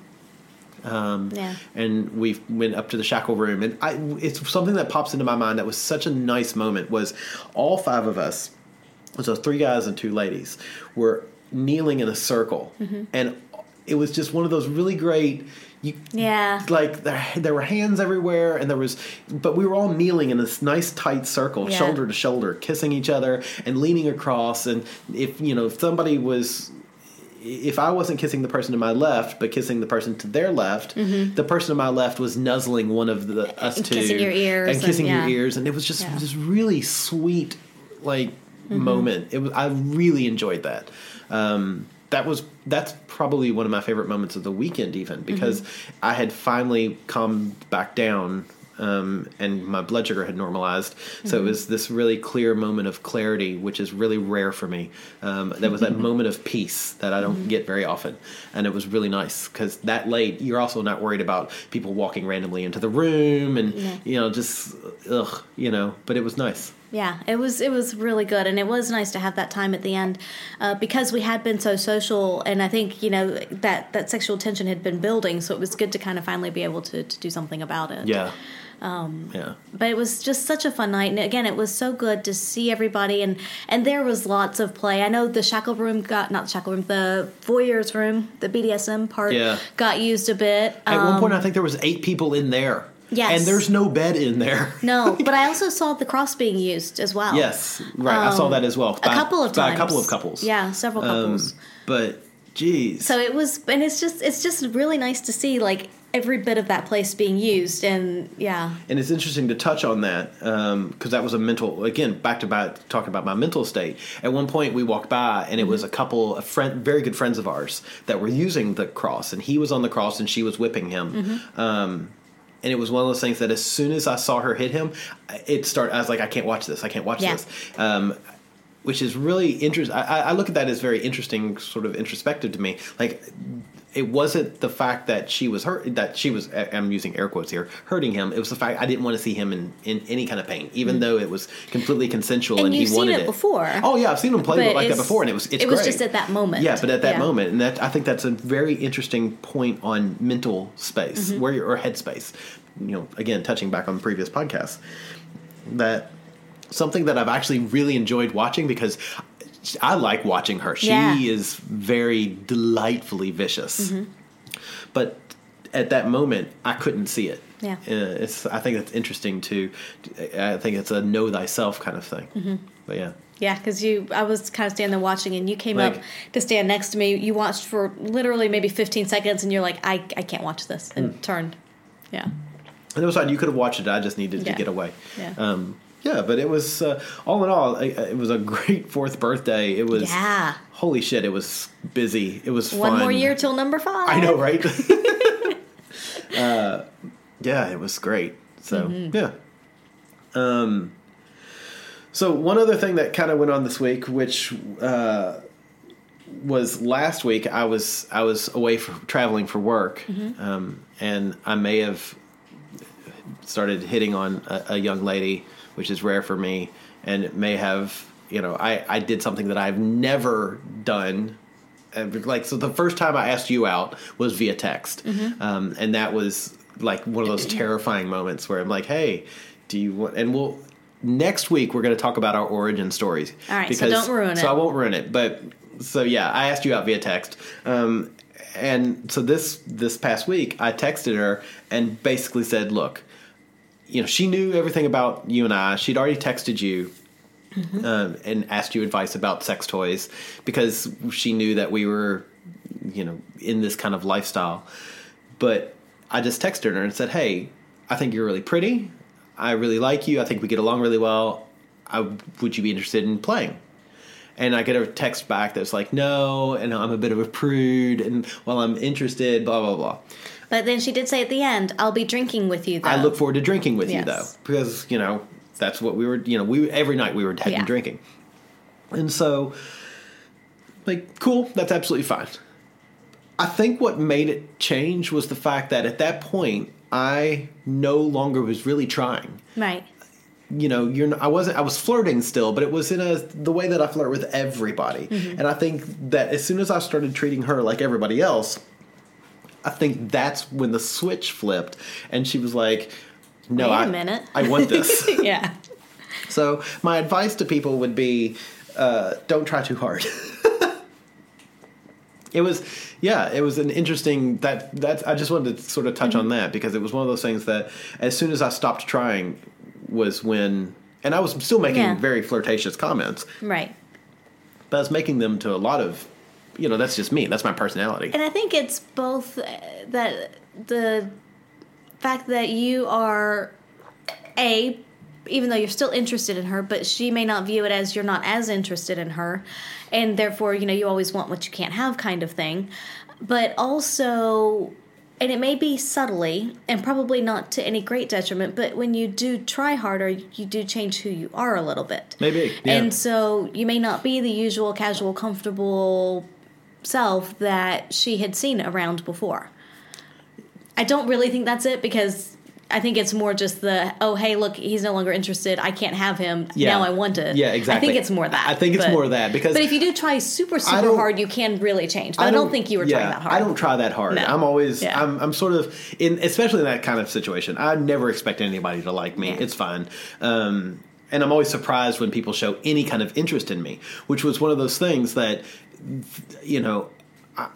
Um, Yeah. And we went up to the shackle room, and I, it's something that pops into my mind that was such a nice moment. Was all five of us, so three guys and two ladies, were kneeling in a circle, Mm-hmm. and it was just one of those really great. You, Yeah. like there, there were hands everywhere, and there was, but we were all kneeling in this nice tight circle, Yeah. shoulder to shoulder, kissing each other and leaning across. And if you know, if somebody was if I wasn't kissing the person to my left, but kissing the person to their left, the person to my left was nuzzling one of the us Mm-hmm. And two kissing your ears and and- kissing yeah. your ears, and it was just Yeah. this really sweet like Mm-hmm. moment. It was I really enjoyed that. Um, that was that's probably one of my favorite moments of the weekend, even because Mm-hmm. I had finally calmed back down. Um, and my blood sugar had normalized, so Mm-hmm. it was this really clear moment of clarity, which is really rare for me. Um, that was that moment of peace that I don't Mm-hmm. get very often, and it was really nice because that late you're also not worried about people walking randomly into the room and you know just ugh, you know. But it was nice. Yeah, it was it was really good, and it was nice to have that time at the end uh, because we had been so social, and I think you know that that sexual tension had been building, so it was good to kind of finally be able to, to do something about it. Yeah. Yeah. But it was just such a fun night, and again, it was so good to see everybody, and and there was lots of play. I know the shackle room got not the shackle room, the voyeurs room, the BDSM part Yeah. got used a bit. At one point, Um, I think there was eight people in there. Yes. And there's no bed in there. no, but I also saw the cross being used as well. yes, right. I saw that as well. Um, a couple of by times. a couple of couples. Yeah, several Um, couples. but, geez. So it was, and it's just it's just really nice to see like every bit of that place being used, and yeah, and it's interesting to touch on that because that was a mental again back to back talking about my mental state at one point we walked by and it was a couple of friend very good friends of ours that were using the cross and he was on the cross and she was whipping him um, and it was one of those things that as soon as i saw her hit him it started i was like i can't watch this i can't watch Yeah. this um, which is really interesting. I, I look at that as very interesting, sort of introspective to me. Like, it wasn't the fact that she was hurt, that she was, I'm using air quotes here, hurting him. It was the fact I didn't want to see him in, in any kind of pain, even though it was completely consensual. And and, you've he seen wanted it before. Oh yeah, I've seen him play like that before, and it was it's it was great. just at that moment. Yeah, but at that Yeah. moment, and that I think that's a very interesting point on mental space, Mm-hmm. where or headspace. You know, again, touching back on previous podcast, that something that I've actually really enjoyed watching because I like watching her. She Yeah. is very delightfully vicious, Mm-hmm. but at that moment, I couldn't see it. Yeah. Uh, it's. I think it's interesting to. I think it's a know thyself kind of thing. Mm-hmm. But yeah. yeah, because you, I was kind of standing there watching, and you came Like- up to stand next to me. You watched for literally maybe fifteen seconds, and you're like, I, I can't watch this, and Mm. turned. Yeah, And it was fine. You could have watched it. I just needed Yeah. to get away. Yeah. Um, yeah, but it was uh, all in all, it, it was a great fourth birthday. It was Yeah. Holy shit! It was busy. It was one fun. more year till number five. I know, right? uh, yeah, it was great. So Mm-hmm. yeah. Um. So one other thing that kind of went on this week, which uh, was last week, I was I was away for traveling for work, Mm-hmm. um, and I may have started hitting on a, a young lady, which is rare for me, and it may have you know I I did something that I've never done. Like so, the first time I asked you out was via text, um, and that was like one of those terrifying moments where I'm like, "Hey, do you want?" And we'll next week we're going to talk about our origin stories. All right, so don't ruin it. So. I won't ruin it, but so yeah, I asked you out via text. Um, and so this this past week, I texted her and basically said, "Look, you know, she knew everything about you and I. She'd already texted you um, and asked you advice about sex toys because she knew that we were, you know, in this kind of lifestyle. But I just texted her and said, "Hey, I think you're really pretty. I really like you. I think we get along really well. I, would you be interested in playing?" And I get a text back that's like, "No," and I'm a bit of a prude, and well, I'm interested, blah blah blah. But then she did say at the end, "I'll be drinking with you." Though. I look forward to drinking with you though, because you know that's what we were. You know, we every night we were heading Yeah. drinking. And so, like, cool, that's absolutely fine. I think what made it change was the fact that at that point, I no longer was really trying. Right. You know, you're. I wasn't. I was flirting still, but it was in a the way that I flirt with everybody. Mm-hmm. And I think that as soon as I started treating her like everybody else, I think that's when the switch flipped, and she was like, "No, Wait a I, minute." I want this." Yeah. So my advice to people would be, uh, don't try too hard. it was, yeah, it was an interesting that that I just wanted to sort of touch on that because it was one of those things that as soon as I stopped trying was when, and I was still making Yeah. very flirtatious comments, Right. but I was making them to a lot of, you know, that's just me. That's my personality. And I think it's both uh, that the fact that you are a even though you're still interested in her, but she may not view it as you're not as interested in her, and therefore, you know, you always want what you can't have kind of thing. But also, and it may be subtly and probably not to any great detriment, but when you do try harder, you do change who you are a little bit. Maybe, yeah. And so you may not be the usual casual, comfortable self that she had seen around before. I don't really think that's it because I think it's more just the oh hey look he's no longer interested I can't have him Yeah. now I want to Yeah, exactly. I think it's more that I think it's but- more that, because- but if you do try super super hard you can really change but I don't, think you were yeah, trying that hard I don't try that hard. No. I'm always Yeah. I'm I'm sort of in especially in that kind of situation. I never expect anybody to like me. It's fine. Um, and I'm always surprised when people show any kind of interest in me, which was one of those things that you know I,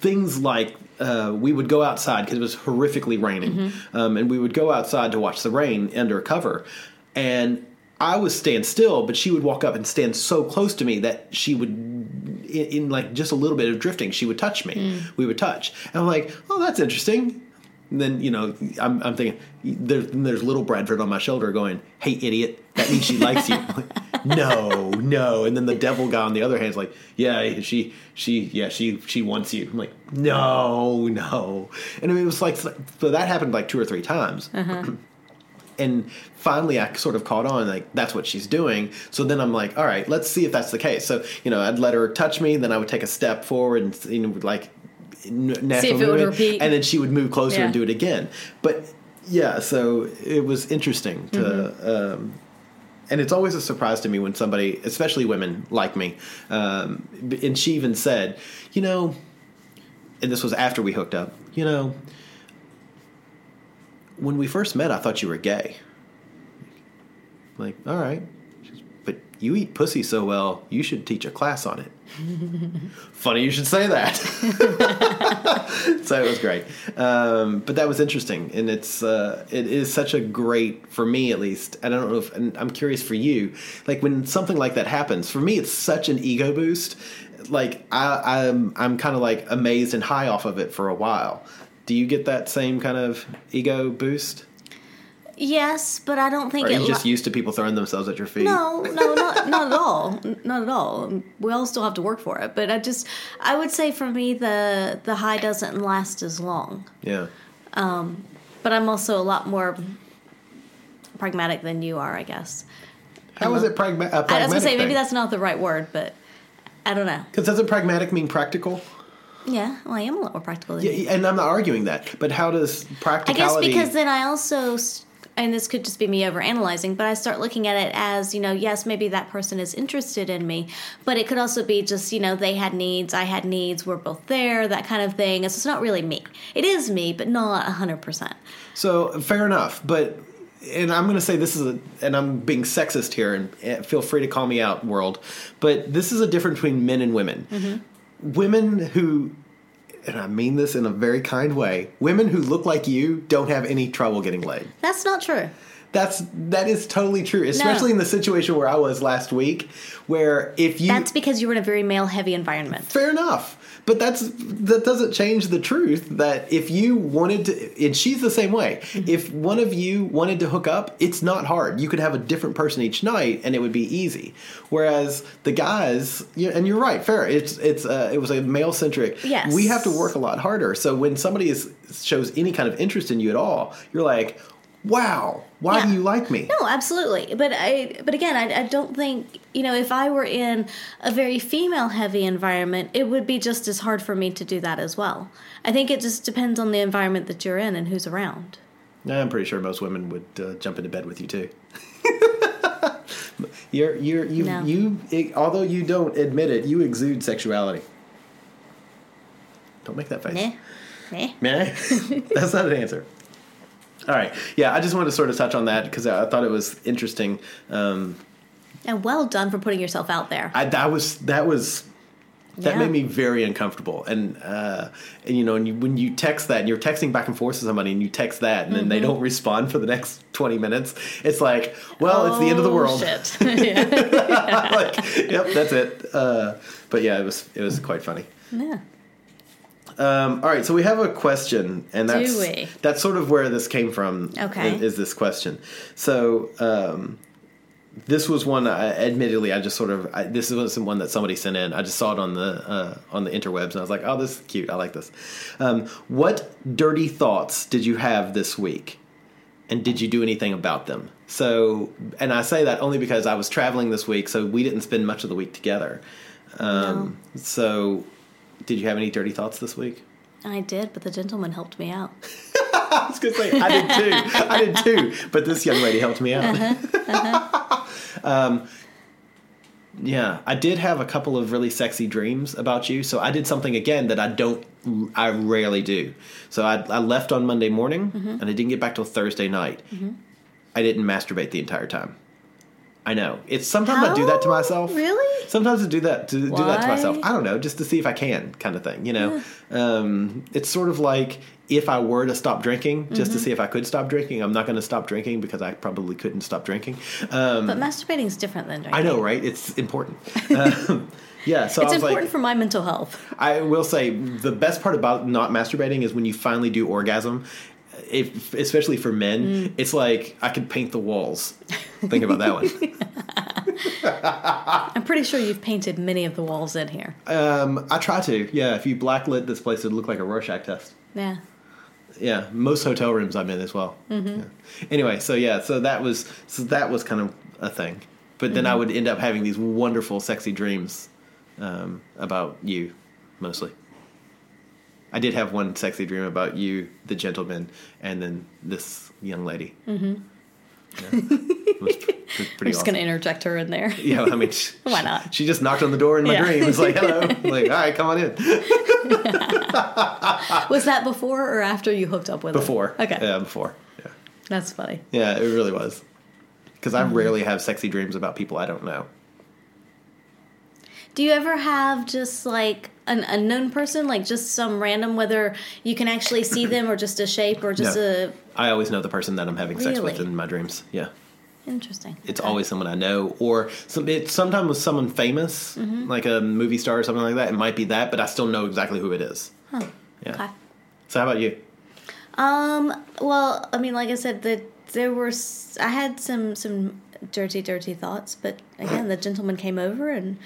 things like uh, we would go outside because it was horrifically raining, Mm-hmm. um, and we would go outside to watch the rain under cover, and I was stand still, but she would walk up and stand so close to me that she would, in, in like just a little bit of drifting, she would touch me. Mm. We would touch, and I'm like, oh, that's interesting. And then you know, I'm, I'm thinking there's there's little Bradford on my shoulder going, "Hey, idiot, that means she likes you." Like, no, no. And then the devil guy on the other hand is like, "Yeah, she, she, yeah, she, she wants you." I'm like, no, no. And it was like, so that happened like two or three times. Uh-huh. and finally I sort of caught on like that's what she's doing. So then I'm like, all right, let's see if that's the case. So you know, I'd let her touch me, then I would take a step forward and you know like natural See if it would repeat. and then she would move closer Yeah. and do it again. But yeah, so it was interesting to. Mm-hmm. Um, and it's always a surprise to me when somebody, especially women like me, um, and she even said, you know, and this was after we hooked up, you know, when we first met, I thought you were gay. Like, all right, you eat pussy so well, you should teach a class on it. Funny you should say that. so it was great, um, but that was interesting, and it's uh, it is such a great for me at least. I don't know if and I'm curious for you, like when something like that happens. For me, it's such an ego boost. Like I, I'm I'm kind of like amazed and high off of it for a while. Do you get that same kind of ego boost? Yes but I don't think Or are it you just li- used to people throwing themselves at your feet? No, no, not not at all. Not at all. We all still have to work for it. But I just, I would say for me, the the high doesn't last as long. Yeah. Um, but I'm also a lot more pragmatic than you are, I guess. How is it pragma- a pragmatic? I was gonna say maybe that's not the right word, but I don't know. because doesn't pragmatic mean practical? Yeah, well, I am a lot more practical than you. Yeah, and I'm not arguing that, but how does practicality? I guess because then I also, s- and this could just be me over analyzing, but I start looking at it as, you know, yes, maybe that person is interested in me, but it could also be just, you know, they had needs, I had needs, we're both there, that kind of thing. So it's not really me. It is me, but not 100%. So fair enough, but and I'm going to say this is a and I'm being sexist here, and eh, feel free to call me out, world. But this is a difference between men and women. Mm-hmm. Women who, and I mean this in a very kind way, women who look like you don't have any trouble getting laid. That's not true. That's that is totally true, especially in the situation where I was last week, where if you That's because you were in a very male heavy environment. fair enough. But that's that doesn't change the truth that if you wanted to and she's the same way. If one of you wanted to hook up it's not hard. You could have a different person each night and it would be easy. Whereas the guys and you're right fair it's it's uh, it was a male centric Yes. we have to work a lot harder. So when somebody is shows any kind of interest in you at all you're like wow, why Yeah. do you like me? No, absolutely. But I but again, I, I don't think you know if I were in a very female heavy environment, it would be just as hard for me to do that as well. I think it just depends on the environment that you're in and who's around. Yeah, I'm pretty sure most women would uh, jump into bed with you too. you're you're you No. you it, although you don't admit it, you exude sexuality. Don't make that face. Nah. Nah. Meh. That's not an answer. All right. Yeah, I just wanted to sort of touch on that because I thought it was interesting. Um, And well done for putting yourself out there. I, that was that was that Yeah. made me very uncomfortable. And, uh, and you know, and you, when you text that, and you're texting back and forth to somebody, and you text that, and then Mm-hmm. they don't respond for the next twenty minutes, it's like, well, it's the end of the Oh, world. Shit. yeah. like, yep, that's it. Uh, but yeah, it was it was quite funny. yeah. Um, all right, so we have a question, and that's that's sort of where this came from. Okay. is, is this question? So um, this was one. I, admittedly, I just sort of I, this wasn't one that somebody sent in. I just saw it on the uh, on the interwebs, and I was like, "Oh, this is cute. I like this." Um, what dirty thoughts did you have this week, and did you do anything about them? So, and I say that only because I was traveling this week, so we didn't spend much of the week together. Um, So, did you have any dirty thoughts this week? I did, but the gentleman helped me out. I was gonna say I did too. I did too. But this young lady helped me out. Uh-huh, uh-huh. um, yeah, I did have a couple of really sexy dreams about you. So I did something again that I don't, I rarely do. So I, I left on Monday morning mm-hmm. and I didn't get back till Thursday night. Mm-hmm. I didn't masturbate the entire time. I know it's sometimes I do that to myself. Really? Sometimes I do that to do that to myself. I don't know, just to see if I can, kind of thing. You know, um, it's sort of like if I were to stop drinking, just Mm-hmm. to see if I could stop drinking. I'm not going to stop drinking because I probably couldn't stop drinking. Um, But masturbating is different than drinking. I know, right? It's important. um, yeah, so It's important like, for my mental health. I will say the best part about not masturbating is when you finally do orgasm. If, especially for men, Mm. it's like I could paint the walls. Think about that one. I'm pretty sure you've painted many of the walls in here. Um, I try to. Yeah, if you blacklit this place, it'd look like a Rorschach test. Yeah. Yeah, most hotel rooms I'm in as well. Mm-hmm. Yeah. Anyway, so yeah, so that was so that was kind of a thing. But then I would end up having these wonderful, sexy dreams um, about you, mostly. I did have one sexy dream about you, the gentleman, and then this young lady. Mm-hmm. Yeah. It was pr- pr- I'm just awesome. going to interject her in there. Yeah, I mean, she, Why not? She just knocked on the door in my Yeah. dream. It's like, hello. I'm like, all right, come on in. Was that before or after you hooked up with her? Before. Okay. Yeah, before. Yeah. That's funny. Yeah, it really was. Because Mm-hmm. I rarely have sexy dreams about people I don't know. Do you ever have just like an unknown person, like just some random, whether you can actually see them or just a shape or just No. a. I always know the person that I'm having sex with in my dreams. Yeah. Interesting. It's Okay. always someone I know, or some. It's sometimes with someone famous, Mm-hmm. like a movie star or something like that. It might be that, but I still know exactly who it is. Yeah. Okay. So how about you? Um. Well, I mean, like I said, that there were I had some some dirty, dirty thoughts, but again, the gentleman came over and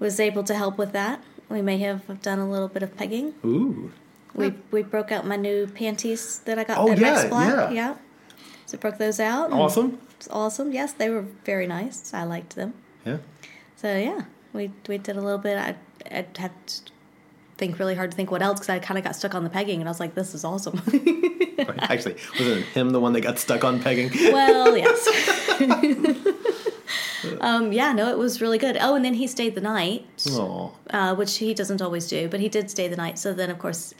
was able to help with that. We may have done a little bit of pegging. Ooh. We oh. we broke out my new panties that I got Oh, at yeah, Rex Black. yeah. So broke those out. Awesome. It's awesome. Yes, they were very nice. I liked them. Yeah. So yeah, we we did a little bit. I I had to think really hard to think what else because I kind of got stuck on the pegging and I was like, this is awesome. Actually, wasn't him the one that got stuck on pegging? well, yes. um, yeah, no, it was really good. Oh, and then he stayed the night, uh, which he doesn't always do, but he did stay the night. So then, of course,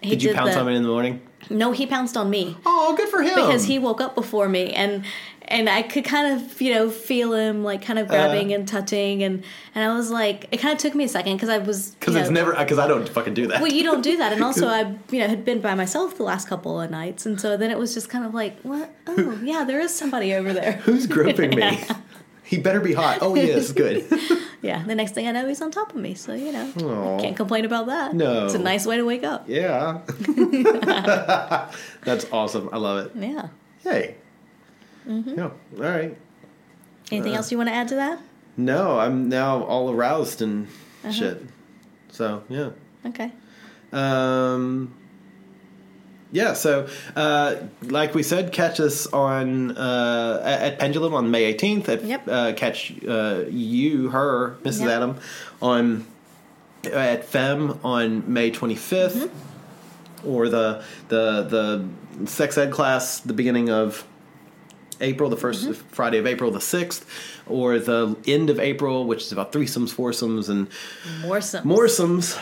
he Did you pounce the, on it in the morning? No, he pounced on me Oh, good for him. because he woke up before me and and I could kind of you know feel him like kind of grabbing and touching and and I was like it kind of took me a second because I was Because it's never. Because I don't fucking do that. well you don't do that and also I you know had been by myself the last couple of nights and so then it was just kind of like what oh yeah there is somebody over there Who's groping me? He better be hot. Oh, yes, good. yeah the next thing I know he's on top of me so you know Aw. can't complain about that No. it's a nice way to wake up Yeah. That's awesome. I love it. yeah Hey. Mm-hmm. No. All right. anything else you want to add to that No, I'm now all aroused and Uh-huh. shit. So, yeah. okay Um, Yeah, so uh, like we said, catch us on uh, at Pendulum on May 18th. At, Yep. uh, catch uh, you, her, Mrs. Yep. Adam, on at Fem on May 25th, Mm-hmm. or the the the sex ed class the beginning of April, the 1st Mm-hmm. Friday of April, the sixth, or the end of April, which is about threesomes, foursomes, and Moresomes. moresomes.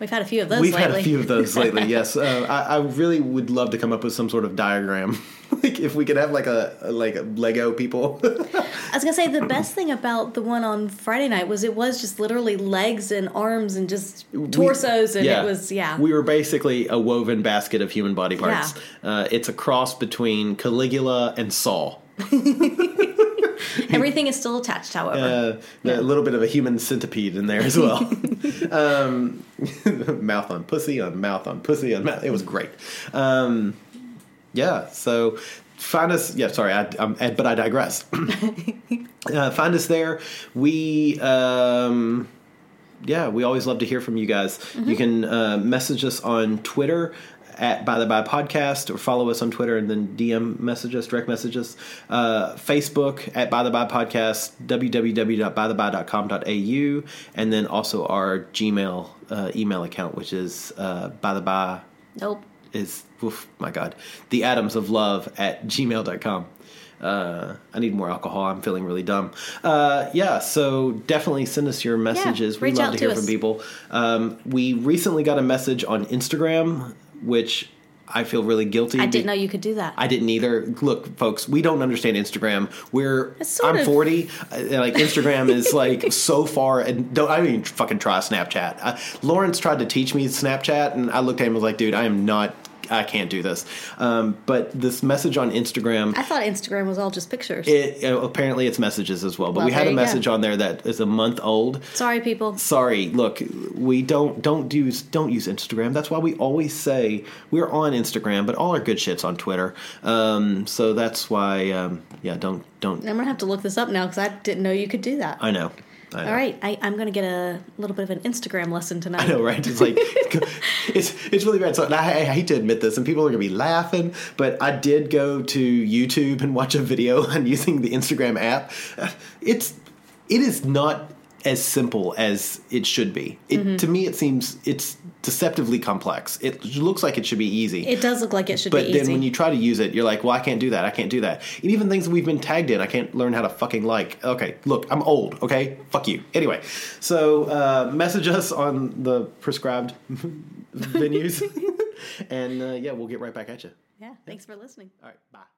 We've had a few of those We've lately. had a few of those lately. Yes, uh, I, I really would love to come up with some sort of diagram. like if we could have like a, like a Lego people. I was gonna say the best thing about the one on Friday night was it was just literally legs and arms and just torsos, and Yeah. it was yeah. We were basically a woven basket of human body parts. Uh, it's a cross between Caligula and Saul. Everything is still attached, however. Uh, A little bit of a human centipede in there as well. um, mouth on pussy on mouth on pussy on mouth. It was great. Um, yeah, so find us. Yeah, sorry, I, I'm, but I digress. uh, find us there. We. Um, yeah, we always love to hear from you guys. You can uh, message us on Twitter at By the By Podcast or follow us on Twitter and then DM message us, direct message us. Uh, Facebook at By the By Podcast, www.bytheby.com.au, and then also our Gmail uh, email account, which is uh, By the By nope. is, oof, my God, the atoms of love at gmail.com. Uh, I need more alcohol. I'm feeling really dumb. Uh, yeah, so definitely send us your messages. we reach love to to hear us. from people. Um, we recently got a message on Instagram, which I feel really guilty. I didn't know you could do that. I didn't either. Look, folks, we don't understand Instagram. We're I'm of- 40. uh, Like Instagram is like so far, and don't I even fucking try Snapchat. Uh, Lawrence tried to teach me Snapchat, and I looked at him and was like, dude, I am not. I can't do this. Um, but this message on Instagram. I thought Instagram was all just pictures. It, uh, apparently it's messages as well, but Well, we had a you go. message on there that is a month old. Sorry, people. Sorry, look, we don't don't use don't use Instagram. That's why we always say we're on Instagram, but all our good shit's on Twitter. Um, so that's why, um, yeah, don't don't. I'm gonna have to look this up now because I didn't know you could do that. I know. All right, I, I'm gonna get a little bit of an Instagram lesson tonight. I know, right? It's like it's it's really bad. So I, I hate to admit this, and people are gonna be laughing, but I did go to YouTube and watch a video on using the Instagram app. Uh, It's it is not as simple as it should be. It, Mm-hmm. To me, it seems it's deceptively complex. It looks like it should be easy. It does look like it should but be easy. But then when you try to use it, you're like, well, I can't do that. I can't do that. And even things we've been tagged in, I can't learn how to fucking like. Okay, look, I'm old. Okay, fuck you. Anyway, so uh, message us on the prescribed venues, and uh, yeah, we'll get right back at you. yeah, thanks for listening. All right, bye.